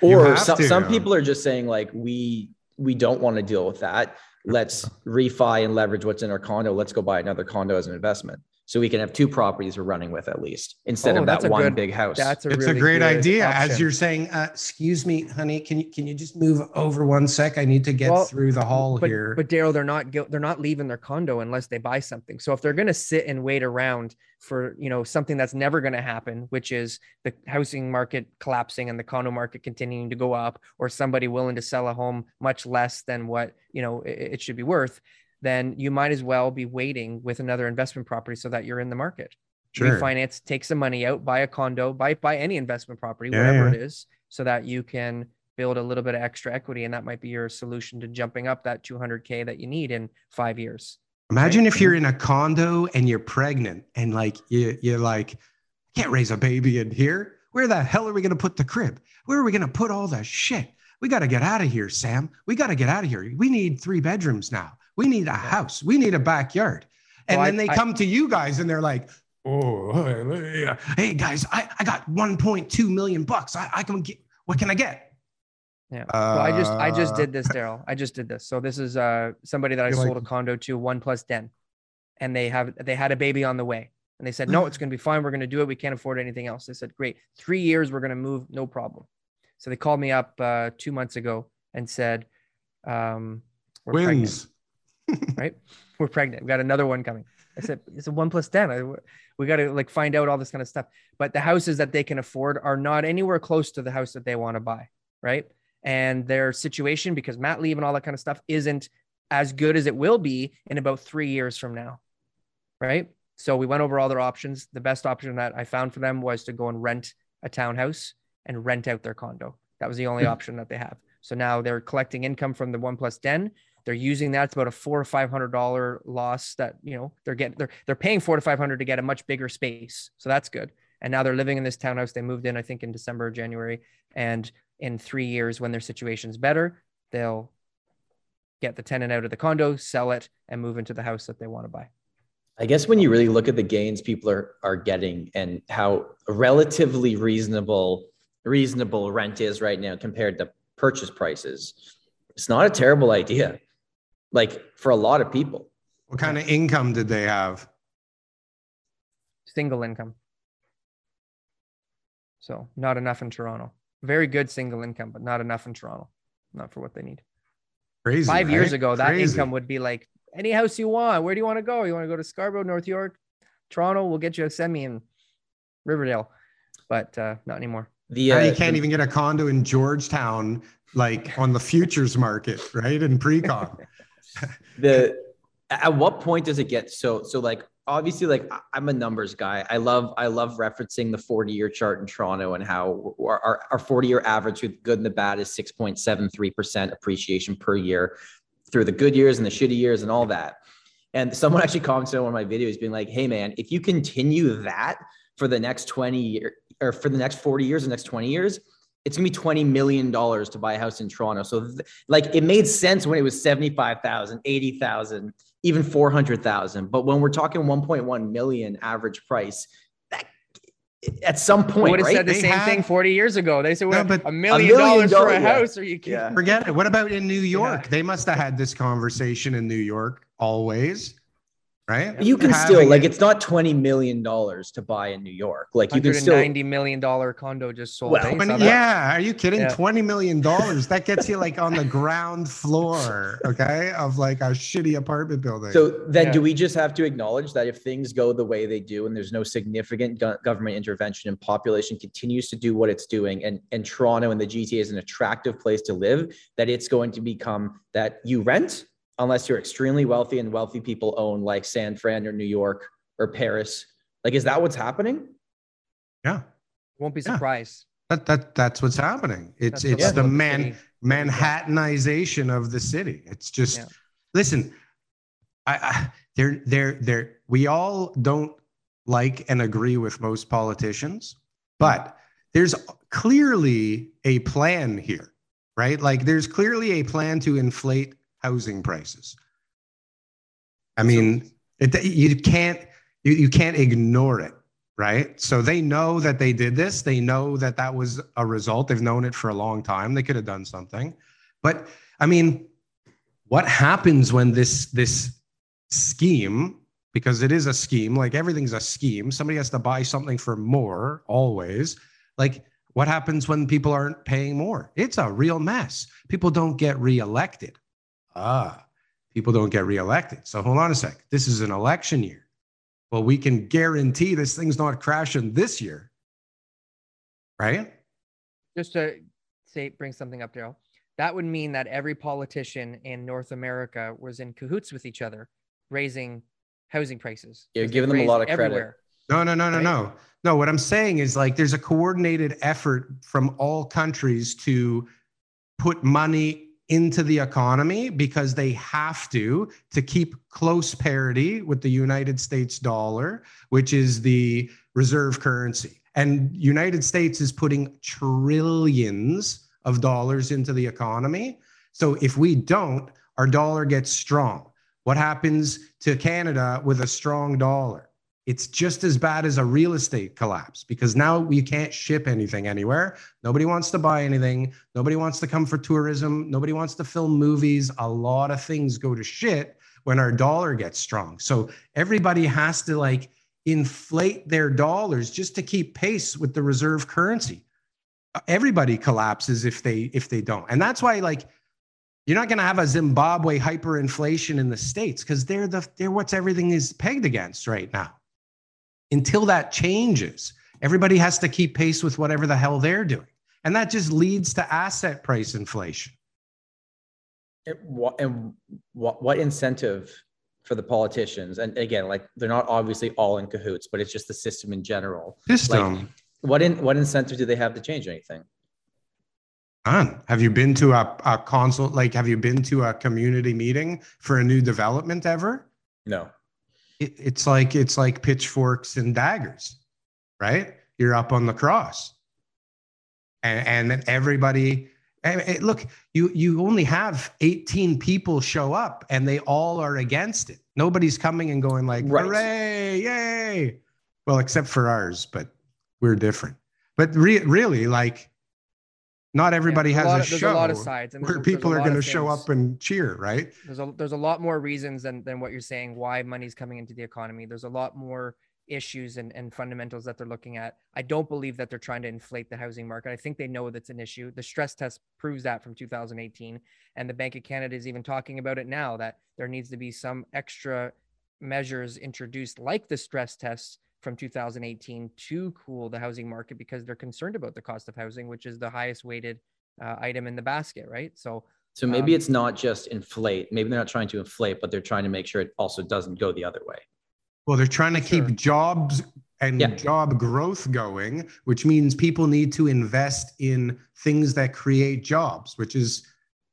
Or some, to. some people are just saying like we we don't want to deal with that. Let's <laughs> refi and leverage what's in our condo. Let's go buy another condo as an investment so we can have two properties we're running with at least instead Oh, of that one good- big house That's a it's really a great good idea. As you're saying, uh, excuse me, honey, can you can you just move over one sec? I need to get Well, through the hall but, here. But Daryl, they're not they're not leaving their condo unless they buy something. So if they're going to sit and wait around for you know something that's never going to happen, which is the housing market collapsing and the condo market continuing to go up, or somebody willing to sell a home much less than what you know it, it should be worth, then you might as well be waiting with another investment property so that you're in the market. Sure. refinance, take some money out, buy a condo, buy buy any investment property, Yeah, whatever yeah. it is, so that you can build a little bit of extra equity, and that might be your solution to jumping up that 200k that you need in five years. Imagine if you're in a condo and you're pregnant and like you, you're like, can't raise a baby in here. Where the hell are we going to put the crib? Where are we going to put all the shit? We got to get out of here, Sam. We got to get out of here. We need three bedrooms now. We need a house. We need a backyard. And Well, I- then they I- come to you guys and they're like, oh, hey guys, I, I got 1.2 million bucks. I, I can get, what can I get? Yeah. well, I just I just Uh, did this, <laughs> Daryl. I just did this. So this is uh somebody that I sold like- a condo to, one plus den, and they have they had a baby on the way, and they said, no, it's <sighs> gonna be fine. We're gonna do it. We can't afford anything else. They said, great, three years, we're gonna move, no problem. So they called me up uh, two months ago and said, um, we're Wins. Right? We're pregnant. We got another one coming. I said, it's a one plus den. I, we got to like find out all this kind of stuff. But the houses that they can afford are not anywhere close to the house that they want to buy, right? And their situation, because mat leave and all that kind of stuff, isn't as good as it will be in about three years from now, right? So we went over all their options. The best option that I found for them was to go and rent a townhouse and rent out their condo. That was the only hmm. option that they have. So now they're collecting income from the one plus den. They're using that. It's about a four or five hundred dollar loss that you know they're getting. They're they're paying four to five hundred to get a much bigger space. So that's good. And now they're living in this townhouse. They moved in, I think, in December or January. And in three years, when their situation's better, they'll get the tenant out of the condo, sell it, and move into the house that they want to buy. I guess when you really look at the gains people are are getting and how relatively reasonable reasonable rent is right now compared to purchase prices, it's not a terrible idea. Like for a lot of people. What kind of income did they have? Single income. So not enough in Toronto. Very good single income, but not enough in Toronto. Not for what they need. Crazy. Five years ago, that Crazy. income would be like any house you want. Where do you want to go? You want to go to Scarborough, North York, Toronto? We'll get you a semi in Riverdale, but uh, not anymore. The Now uh, you can't the- even get a condo in Georgetown, like on the futures market, right? In pre-con. <laughs> the at what point does it get so so like obviously like i'm a numbers guy. I love i love referencing the 40 year chart in toronto and how our, our- our 40 year average with good and the bad is 6.73% appreciation per year through the good years and the shitty years and all that. And someone <laughs> actually commented on one of my videos being like hey man if you continue that for the next 20 year or for the next 40 years the next 20 years it's gonna be 20 million dollars to buy a house in toronto so th- like it made sense when it was 75,000, 80,000, even 400,000. But when we're talking 1.1 million average price, that at some I point, would have right? said the They same have- thing 40 years ago. They said, No, well, but a million million dollars for dollars, a yeah. house. Are you kidding? Yeah. Forget it. What about in New York? Yeah. They must have had this conversation in New York always, right? you can Having still like it's not 20 million dollars to buy in New York. Like you can still ninety million dollar condo just sold. Well? You that? yeah, are you kidding? Yeah. Twenty million dollars. That gets you like on the <laughs> ground floor, okay, of like a shitty apartment building. So then, Yeah. do we just have to acknowledge that if things go the way they do, and there's no significant go- government intervention, and population continues to do what it's doing, and and Toronto and the GTA is an attractive place to live, that it's going to become that you rent unless you're extremely wealthy and wealthy people own like San Fran or New York or Paris. Like, is that what's happening? yeah, Won't be Yeah. surprised. that that that's what's happening. It's That's it's the level of man city. Manhattanization of the city. It's just Yeah. listen. I, I they're they're they're we all don't like and agree with most politicians, but there's clearly a plan here, right? Like there's clearly a plan to inflate housing prices. I mean, it, you can't you, you can't ignore it, right? So they know that they did this. They know that that was a result. They've known it for a long time. They could have done something, but I mean, what happens when this this scheme because it is a scheme like everything's a scheme somebody has to buy something for more always like what happens when people aren't paying more it's a real mess people don't get reelected ah people don't get reelected so hold on a sec this is an election year well we can guarantee this thing's not crashing this year right Just to say, bring something up, Daryl. That would mean that every politician in North America was in cahoots with each other, raising housing prices. You're 'Cause giving them a lot of credit. No, no, no, no, Right? no. No, what I'm saying is like there's a coordinated effort from all countries to put money into the economy because they have to to keep close parity with the United States dollar, which is the reserve currency. And United States is putting trillions of dollars into the economy. So if we don't, our dollar gets strong. What happens to Canada with a strong dollar? It's just as bad as a real estate collapse because now you can't ship anything anywhere. Nobody wants to buy anything. Nobody wants to come for tourism. Nobody wants to film movies. A lot of things go to shit when our dollar gets strong. So everybody has to like inflate their dollars just to keep pace with the reserve currency. Everybody collapses if they if they don't. And that's why like you're not going to have a Zimbabwe hyperinflation in the states because they're the they're what's everything is pegged against right now. Until that changes, everybody has to keep pace with whatever the hell they're doing, and that just leads to asset price inflation. And what, and what, what incentive for the politicians? And again, like they're not obviously all in cahoots, but it's just the system in general. System. What in what incentive do they have to change anything? None. Have you been to a, a consult? Like, have you been to a community meeting for a new development ever? No. It, it's like it's like pitchforks and daggers, right? You're up on the cross, and and then everybody. and it- look, you you only have 18 people show up, and they all are against it. Nobody's coming and going like, Right. "Hooray, yay!" Well, except for ours, but we're different. But re- really, like, not everybody Yeah, has lot a, show There's a lot of sides, and where a- people are going to show up and cheer, right? there's a there's a lot more reasons than than what you're saying why money's coming into the economy. There's a lot more issues and, and fundamentals that they're looking at. I don't believe that they're trying to inflate the housing market. I think they know that's an issue. The stress test proves that from 2018. And the Bank of Canada is even talking about it now that there needs to be some extra measures introduced, like the stress tests from 2018, to cool the housing market because they're concerned about the cost of housing, which is the highest weighted uh, item in the basket, right? So So maybe Um, it's not just inflate. Maybe they're not trying to inflate, but they're trying to make sure it also doesn't go the other way. Well, they're trying to Sure. keep jobs and Yeah. job growth going, which means people need to invest in things that create jobs, which is,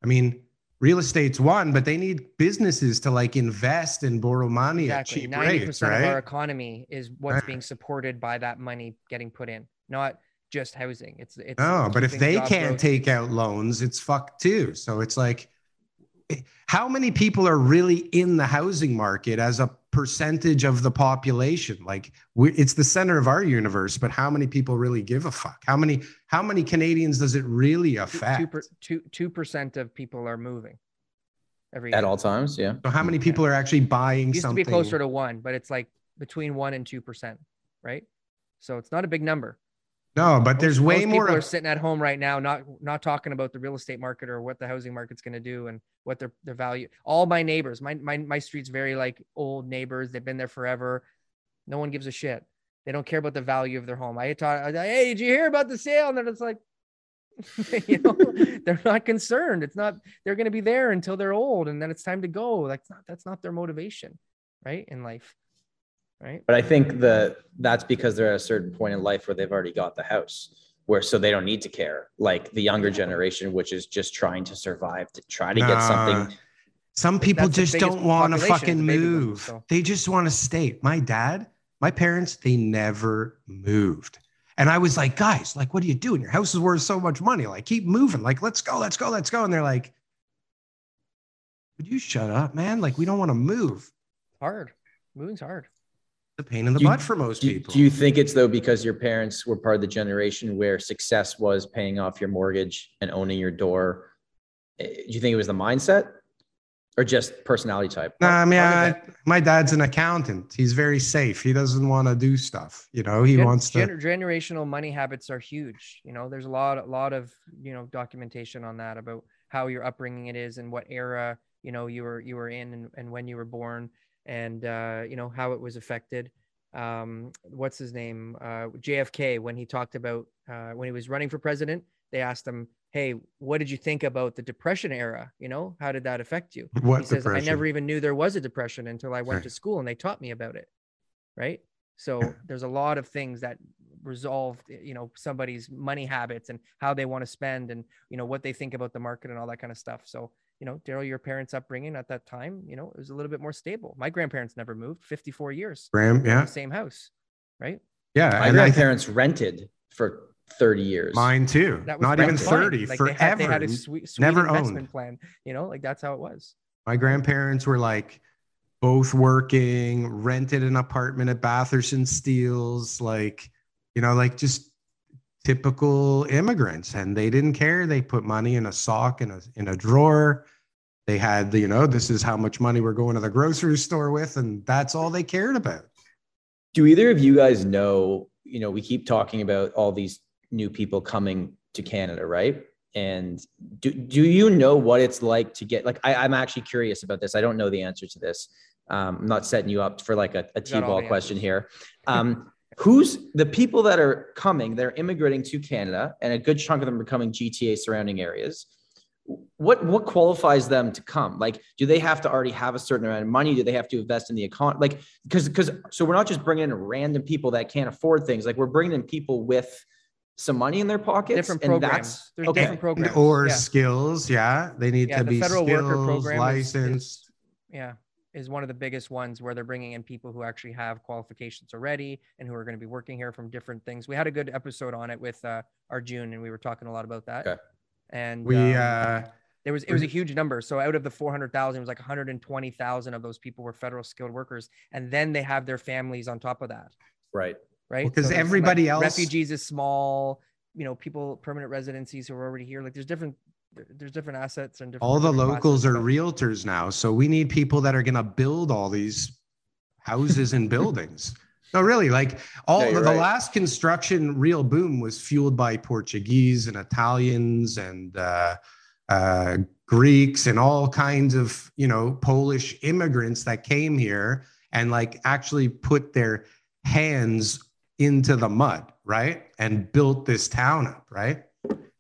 I mean, real estate's one, but they need businesses to like invest and borrow money exactly at cheap 90% rates, of our economy is what's Right. being supported by that money getting put in not just housing it's it's Oh, but if they can't growth. take out loans, it's fucked too. So it's like, how many people are really in the housing market as a percentage of the population? Like, we, it's the center of our universe, but how many people really give a fuck? How many how many Canadians does it really affect? two per- two two percent of people are moving every At year. all times, yeah. so how many people are actually buying It used something? to be closer to one but it's like between one and two percent right so it's not a big number no, but there's Most- way most more. people are sitting at home right now not not talking about the real estate market or what the housing market's going to do and what their their value all my neighbors my, my my street's very like old neighbors they've been there forever. No one gives a shit. They don't care about the value of their home. I thought hey did you hear about the sale? And then it's like <laughs> you know <laughs> they're not concerned. It's not they're going to be there until they're old and then it's time to go. That's not that's not their motivation right in life right But I think the that's because they're at a certain point in life where they've already got the house, where so they don't need to care. Like the younger generation, which is just trying to survive to try to get something. Some people that's just don't want to fucking the baby boomers, move. so. They just want to stay. My dad, my parents, they never moved. And I was like, guys, like, what are you doing? Your house is worth so much money. Like, keep moving. Like, let's go, let's go, let's go. And they're like, would you shut up, man? Like, we don't want to move. hard moving's hard The pain in the Do you- butt for most Do, people. do you think it's though because your parents were part of the generation where success was paying off your mortgage and owning your door? Eh, Do you think it was the mindset or just personality type? Nah, I mean, I, my dad's an accountant. He's very safe. He doesn't want to do stuff. You know, he Gen- wants to. generational money habits are huge you know there's a lot a lot of you know documentation on that about how your upbringing it is and what era you know you were you were in and, and when you were born and uh you know how it was affected. Um what's his name? Uh jfk when he talked about uh when he was running for president they asked him hey what did you think about the depression era? You know how did that affect you? What he says i never even knew there was a depression until i went Right. to school and they taught me about it. Right? So <clears throat> there's a lot of things that resolved, you know, somebody's money habits and how they want to spend and, you know, what they think about the market and all that kind of stuff. So, you know, Daryl, your parents' upbringing at that time, you know, it was a little bit more stable. My grandparents never moved 54 years. Graham, yeah. Same house, right? Yeah. My and I think grandparents rented for 30 years. mine too. That was Not even 30, Like forever. They had, they had a sweet, sweet never investment owned. plan, you know, like that's how it was. My grandparents were like both working, rented an apartment at Bathurst and Steeles, like, you know, like just typical immigrants. And they didn't care. They put money in a sock in a in a drawer. They had, you know, this is how much money we're going to the grocery store with, and that's all they cared about. Do either of you guys know, you know, we keep talking about all these new people coming to Canada, right? And do, do you know what it's like to get like I, I'm actually curious about this. I don't know the answer to this. Um, I'm not setting you up for like a, a You got all T-ball question answers. here. Um, who's the people that are coming, they're immigrating to Canada, and a good chunk of them are coming GTA surrounding areas. What what qualifies them to come? Like, do they have to already have a certain amount of money? Do they have to invest in the economy? Like, because because so we're not just bringing in random people that can't afford things. Like, we're bringing in people with some money in their pockets. Different and programs. that's- There's okay. different programs. Or yeah. skills, yeah. They need Yeah, to the be federal skills, worker program is- licensed. is- yeah is one of the biggest ones where they're bringing in people who actually have qualifications already and who are going to be working here from different things we had a good episode on it with uh, Arjun and we were talking a lot about that Okay. and we um, uh there was it was a huge number so out of the 400000 it was like 120000 of those people were federal skilled workers and then they have their families on top of that right. right? Well, 'cause there's, everybody else- refugees is small, you know, people permanent residencies who are already here. Like there's different there- there's different assets and different all the locals are realtors now. So we need people that are gonna build all these houses and <laughs> buildings. No, really, like all Yeah, the, you're the right. last construction real boom was fueled by Portuguese and Italians and uh, uh, Greeks and all kinds of you know Polish immigrants that came here and like actually put their hands into the mud, right, and built this town up, right.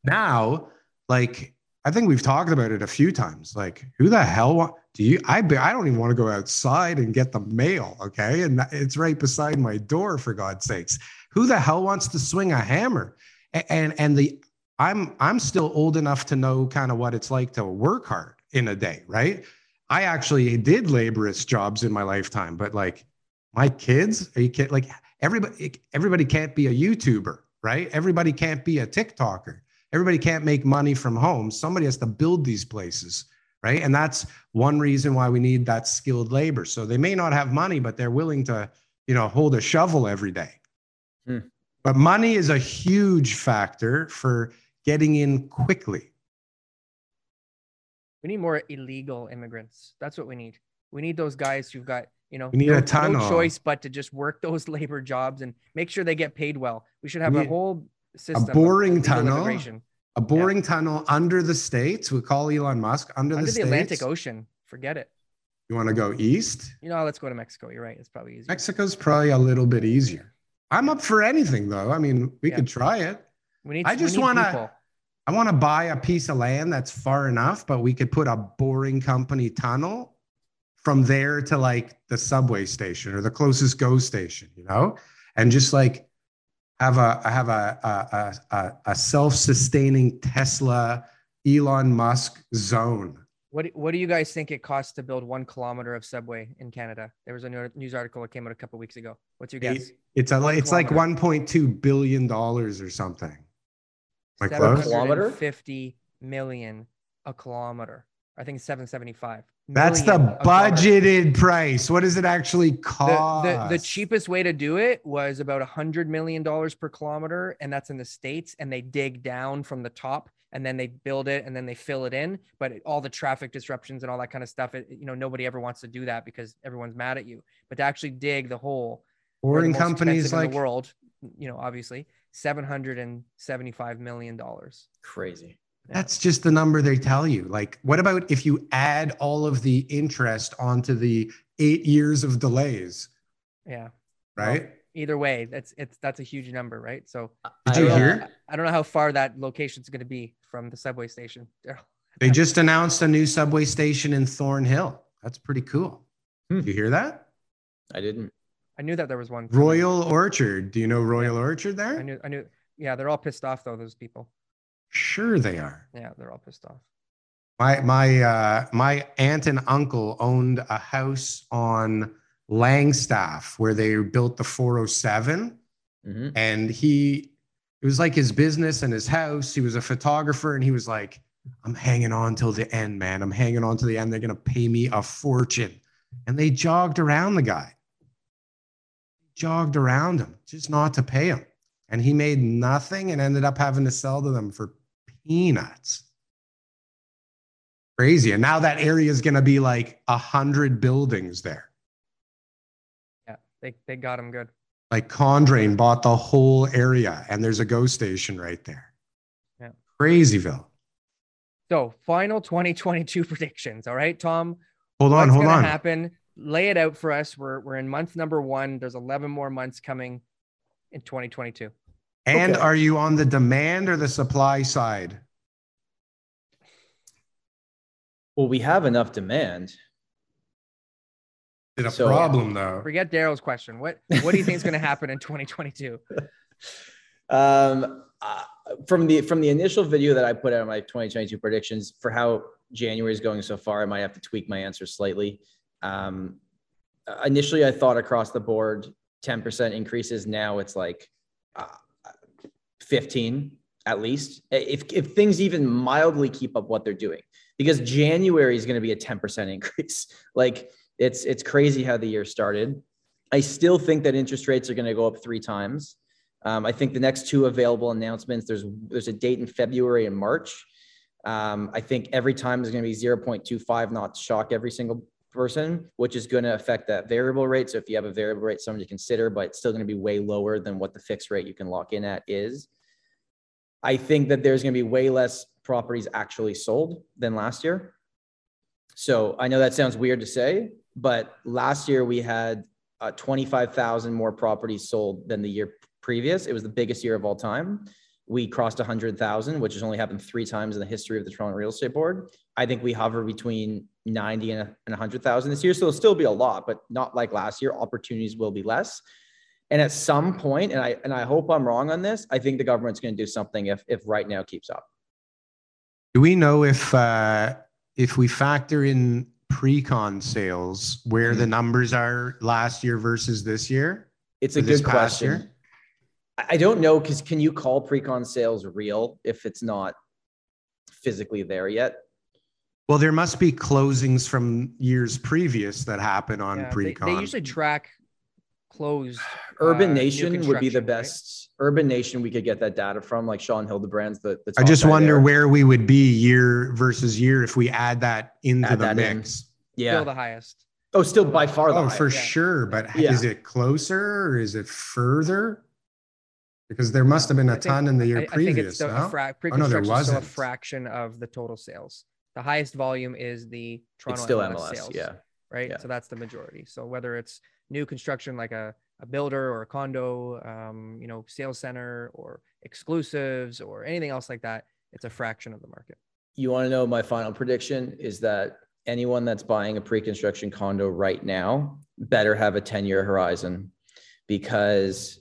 Now, like I think we've talked about it a few times. Like, who the hell want? Do you? I I don't even want to go outside and get the mail. Okay, and it's right beside my door. For God's sakes, who the hell wants to swing a hammer? A- And and the I'm I'm still old enough to know kind of what it's like to work hard in a day, right? I actually did laborious jobs in my lifetime, but like my kids, are you kidding? Like everybody, everybody can't be a YouTuber, right? Everybody can't be a TikToker everybody can't make money from home somebody has to build these places right and that's one reason why we need that skilled labor so they may not have money but they're willing to you know hold a shovel every day Hmm. but money is a huge factor for getting in quickly We need more illegal immigrants. That's what we need. We need those guys who've got, you know, We need no, a ton no choice but to just work those <laughs> labor jobs and make sure they get paid well. We should have We a whole system. of boring tunnel a boring tunnel under the states we call elon musk under, under the, the, Atlantic Ocean. Forget it. you want to go east You know, let's go to Mexico. You're right. It's probably easier. mexico's probably a little bit easier i'm up for anything though i mean we Yeah. could try it We need. I just wanna- I want to buy a piece of land that's far enough, but we could put a boring company tunnel from there to like the subway station or the closest go station, you know, and just like have a have a a, a, a, a self-sustaining Tesla Elon Musk zone. What do- What do you guys think it costs to build one kilometer of subway in Canada? There was a news article that came out a couple weeks ago. What's your guess? It's a One it's like 1.2 billion dollars or something. Like I close? Kilometer? 750 million a kilometer. I think 775. That's the million a budgeted price. What does it actually cost? the, the cheapest way to do it was about a hundred million dollars per kilometer, and that's in the states. And they dig down from the top, and then they build it, and then they fill it in. But it- all the traffic disruptions and all that kind of stuff, it, you know, nobody ever wants to do that because everyone's mad at you. But to actually dig the hole, or the boring companies expensive in the world, you know, obviously seven hundred and seventy-five million dollars. Crazy. That's just the number they tell you. Like, what about if you add all of the interest onto the eight years of delays, Yeah. right? Either way, that's it's that's a huge number, right? So Did I you don't know- hear? I don't know how far that location is going to be from the subway station. <laughs> They just announced a new subway station in Thornhill. That's pretty cool. Hmm. Did you hear that? I didn't. I knew that there was one. Royal Orchard. Do you know Royal yeah. Orchard there? I knew. I knew. Yeah, they're all pissed off though. Those people. Sure, they are. Yeah, they're all pissed off. My my uh, my aunt and uncle owned a house on Langstaff where they built the 407, mm-hmm. and he it was like his business and his house. He was a photographer, and he was like, "I'm hanging on till the end, man. I'm hanging on to the end. They're gonna pay me a fortune." And they jogged around the guy, jogged around him just not to pay him, and he made nothing and ended up having to sell to them for peanuts. Crazy. And now that area is going to be like a hundred buildings there. Yeah, they, they got him good. Like Condrain bought the whole area and there's a go station right there. Yeah. Crazyville. So final 2022 <laughs> predictions. All right, Tom. Hold on, hold on. happen? Lay it out for us. We're, we're in month number one. There's 11 more months coming in 2022. And okay. are you on the demand or the supply side? Well, we have enough demand. It's a so, problem though. Forget Daryl's question. What what do you think is going <laughs> to happen in 2022? Um, uh, from the from the initial video that I put out my 2022 predictions for how January is going so far, I might have to tweak my answer slightly. Um, initially, I thought across the board 10% increases. Now it's like uh, 15 at least. If if things even mildly keep up what they're doing, because January is going to be a 10% <laughs> increase. like it's it's crazy how the year started. I still think that interest rates are going to go up three times. Um, I think the next two available announcements there's there's a date in February and March. Um, I think every time is going to be 0.25, not shock every single person, which is going to affect that variable rate. So if you have a variable rate, something to consider, but it's still going to be way lower than what the fixed rate you can lock in at is. I think that there's going to be way less properties actually sold than last year. So I know that sounds weird to say, but last year we had uh, 25,000 more properties sold than the year previous. It was the biggest year of all time. We crossed 100,000, which has only happened three times in the history of the Toronto Real Estate Board. I think we hover between 90 and 100,000 this year. So it'll still be a lot, but not like last year. Opportunities will be less. And at some point, and I and I hope I'm wrong on this, I think the government's going to do something if if right now keeps up. Do we know if uh, if we factor in pre-con sales where the mm-hmm. numbers are last year versus this year? It's a good question. Year? I don't know because can you call pre-con sales real if it's not physically there yet? Well, there must be closings from years previous that happen on yeah, pre-con. They, they, usually track closed. Urban uh, Nation would be the best. Right? Urbanation, we could get that data from, like Shaun Hildebrand's. The, the I just wonder there. where we would be year versus year if we add that into add the that mix. In. Yeah, still the highest. Oh, still by far the oh, highest. for yeah. sure. But yeah. is it closer or is it further? Because there must have been a think, ton in the year I, previous. I think it's still no? a fra- oh, no, there wasn't. a fraction of the total sales. The highest volume is the Toronto it's still MLS, MLS sales. Yeah. Right. Yeah. So that's the majority. So whether it's new construction like a, a builder or a condo, um, you know, sales center or exclusives or anything else like that, it's a fraction of the market. You want to know my final prediction is that anyone that's buying a pre-construction condo right now better have a 10-year horizon because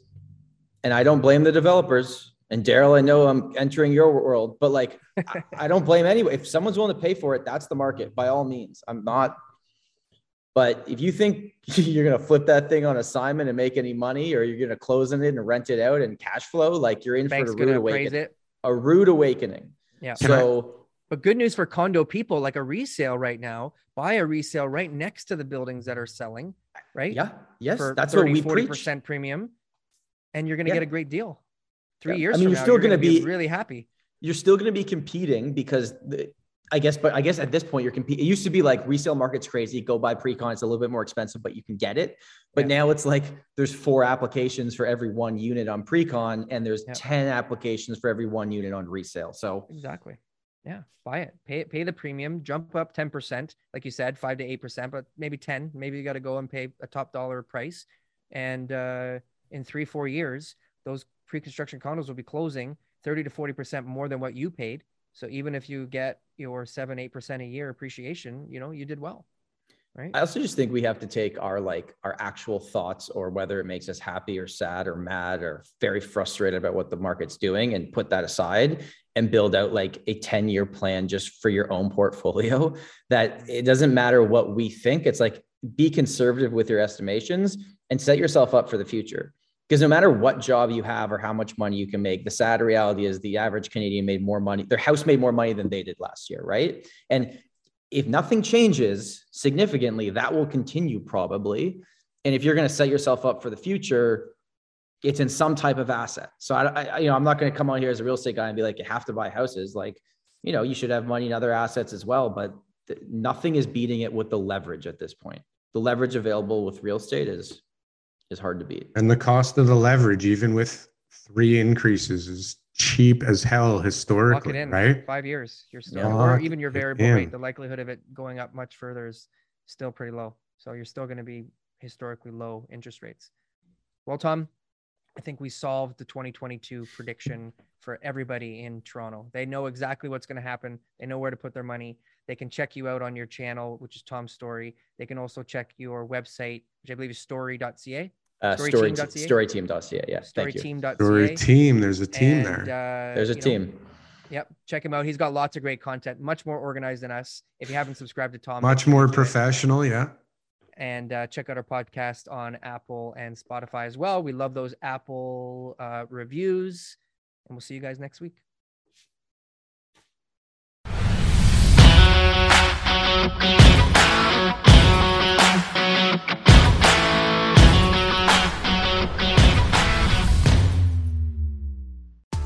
and I don't blame the developers. And Daryl, I know I'm entering your world, but like I, I don't blame anyone. If someone's willing to pay for it, that's the market by all means. I'm not but if you think <laughs> you're going to flip that thing on assignment and make any money, or you're going to close on it and rent it out and cash flow, like you're in Bank's for a rude awakening. A rude awakening. Yeah. So, but good news for condo people, like a resale right now, buy a resale right next to the buildings that are selling, right? Yeah. Yes. For that's 30, what we 40% preach. premium. And you're going to yeah. get a great deal. Three yeah. years I mean, you're now, still going to be really happy. You're still going to be competing because the, I guess, but I guess at this point you're competing. It used to be like resale market's crazy. Go buy pre-con. It's a little bit more expensive, but you can get it. But yeah. now it's like there's four applications for every one unit on pre-con, and there's yeah. 10 applications for every one unit on resale. So exactly. Yeah. Buy it. Pay it, pay the premium, jump up 10%, like you said, five to eight percent, but maybe 10. Maybe you got to go and pay a top dollar price. And uh, in three, four years, those pre-construction condos will be closing 30 to 40% more than what you paid so even if you get your seven, eight percent a year appreciation, you know, you did well. right? I also just think we have to take our like our actual thoughts or whether it makes us happy or sad or mad or very frustrated about what the market's doing and put that aside and build out like a 10 year plan just for your own portfolio <laughs> that it doesn't matter what we think it's like be conservative with your estimations and set yourself up for the future because no matter what job you have or how much money you can make the sad reality is the average canadian made more money their house made more money than they did last year right and if nothing changes significantly that will continue probably and if you're going to set yourself up for the future it's in some type of asset. So I, I you know, I'm not going to come on here as a real estate guy and be like, you have to buy houses. Like, you know, you should have money in other assets as well, but th- nothing is beating it with the leverage at this point. The leverage available with real estate is is hard to beat. And the cost of the leverage, even with three increases, is cheap as hell historically, in, right? Five years, you're still, Yeah. or even your variable in. rate, the likelihood of it going up much further is still pretty low. So you're still going to be historically low interest rates. Well, Tom, I think we solved the 2022 prediction for everybody in Toronto. They know exactly what's going to happen. They know where to put their money. They can check you out on your channel, which is Tom's Story. They can also check your website, which I believe is storey.ca. Uh, story, Storeyteam.ca? storeyteam.ca. Yeah. Thank you. Storeyteam.ca. Or a team. There's a team And, there. uh, There's a you know, team. Yep, check him out. He's got lots of great content, much more organized than us. If you haven't subscribed to Tom, Much more sure you do it. professional. Yeah. And uh, check out our podcast on Apple and Spotify as well. We love those Apple uh, reviews, and we'll see you guys next week.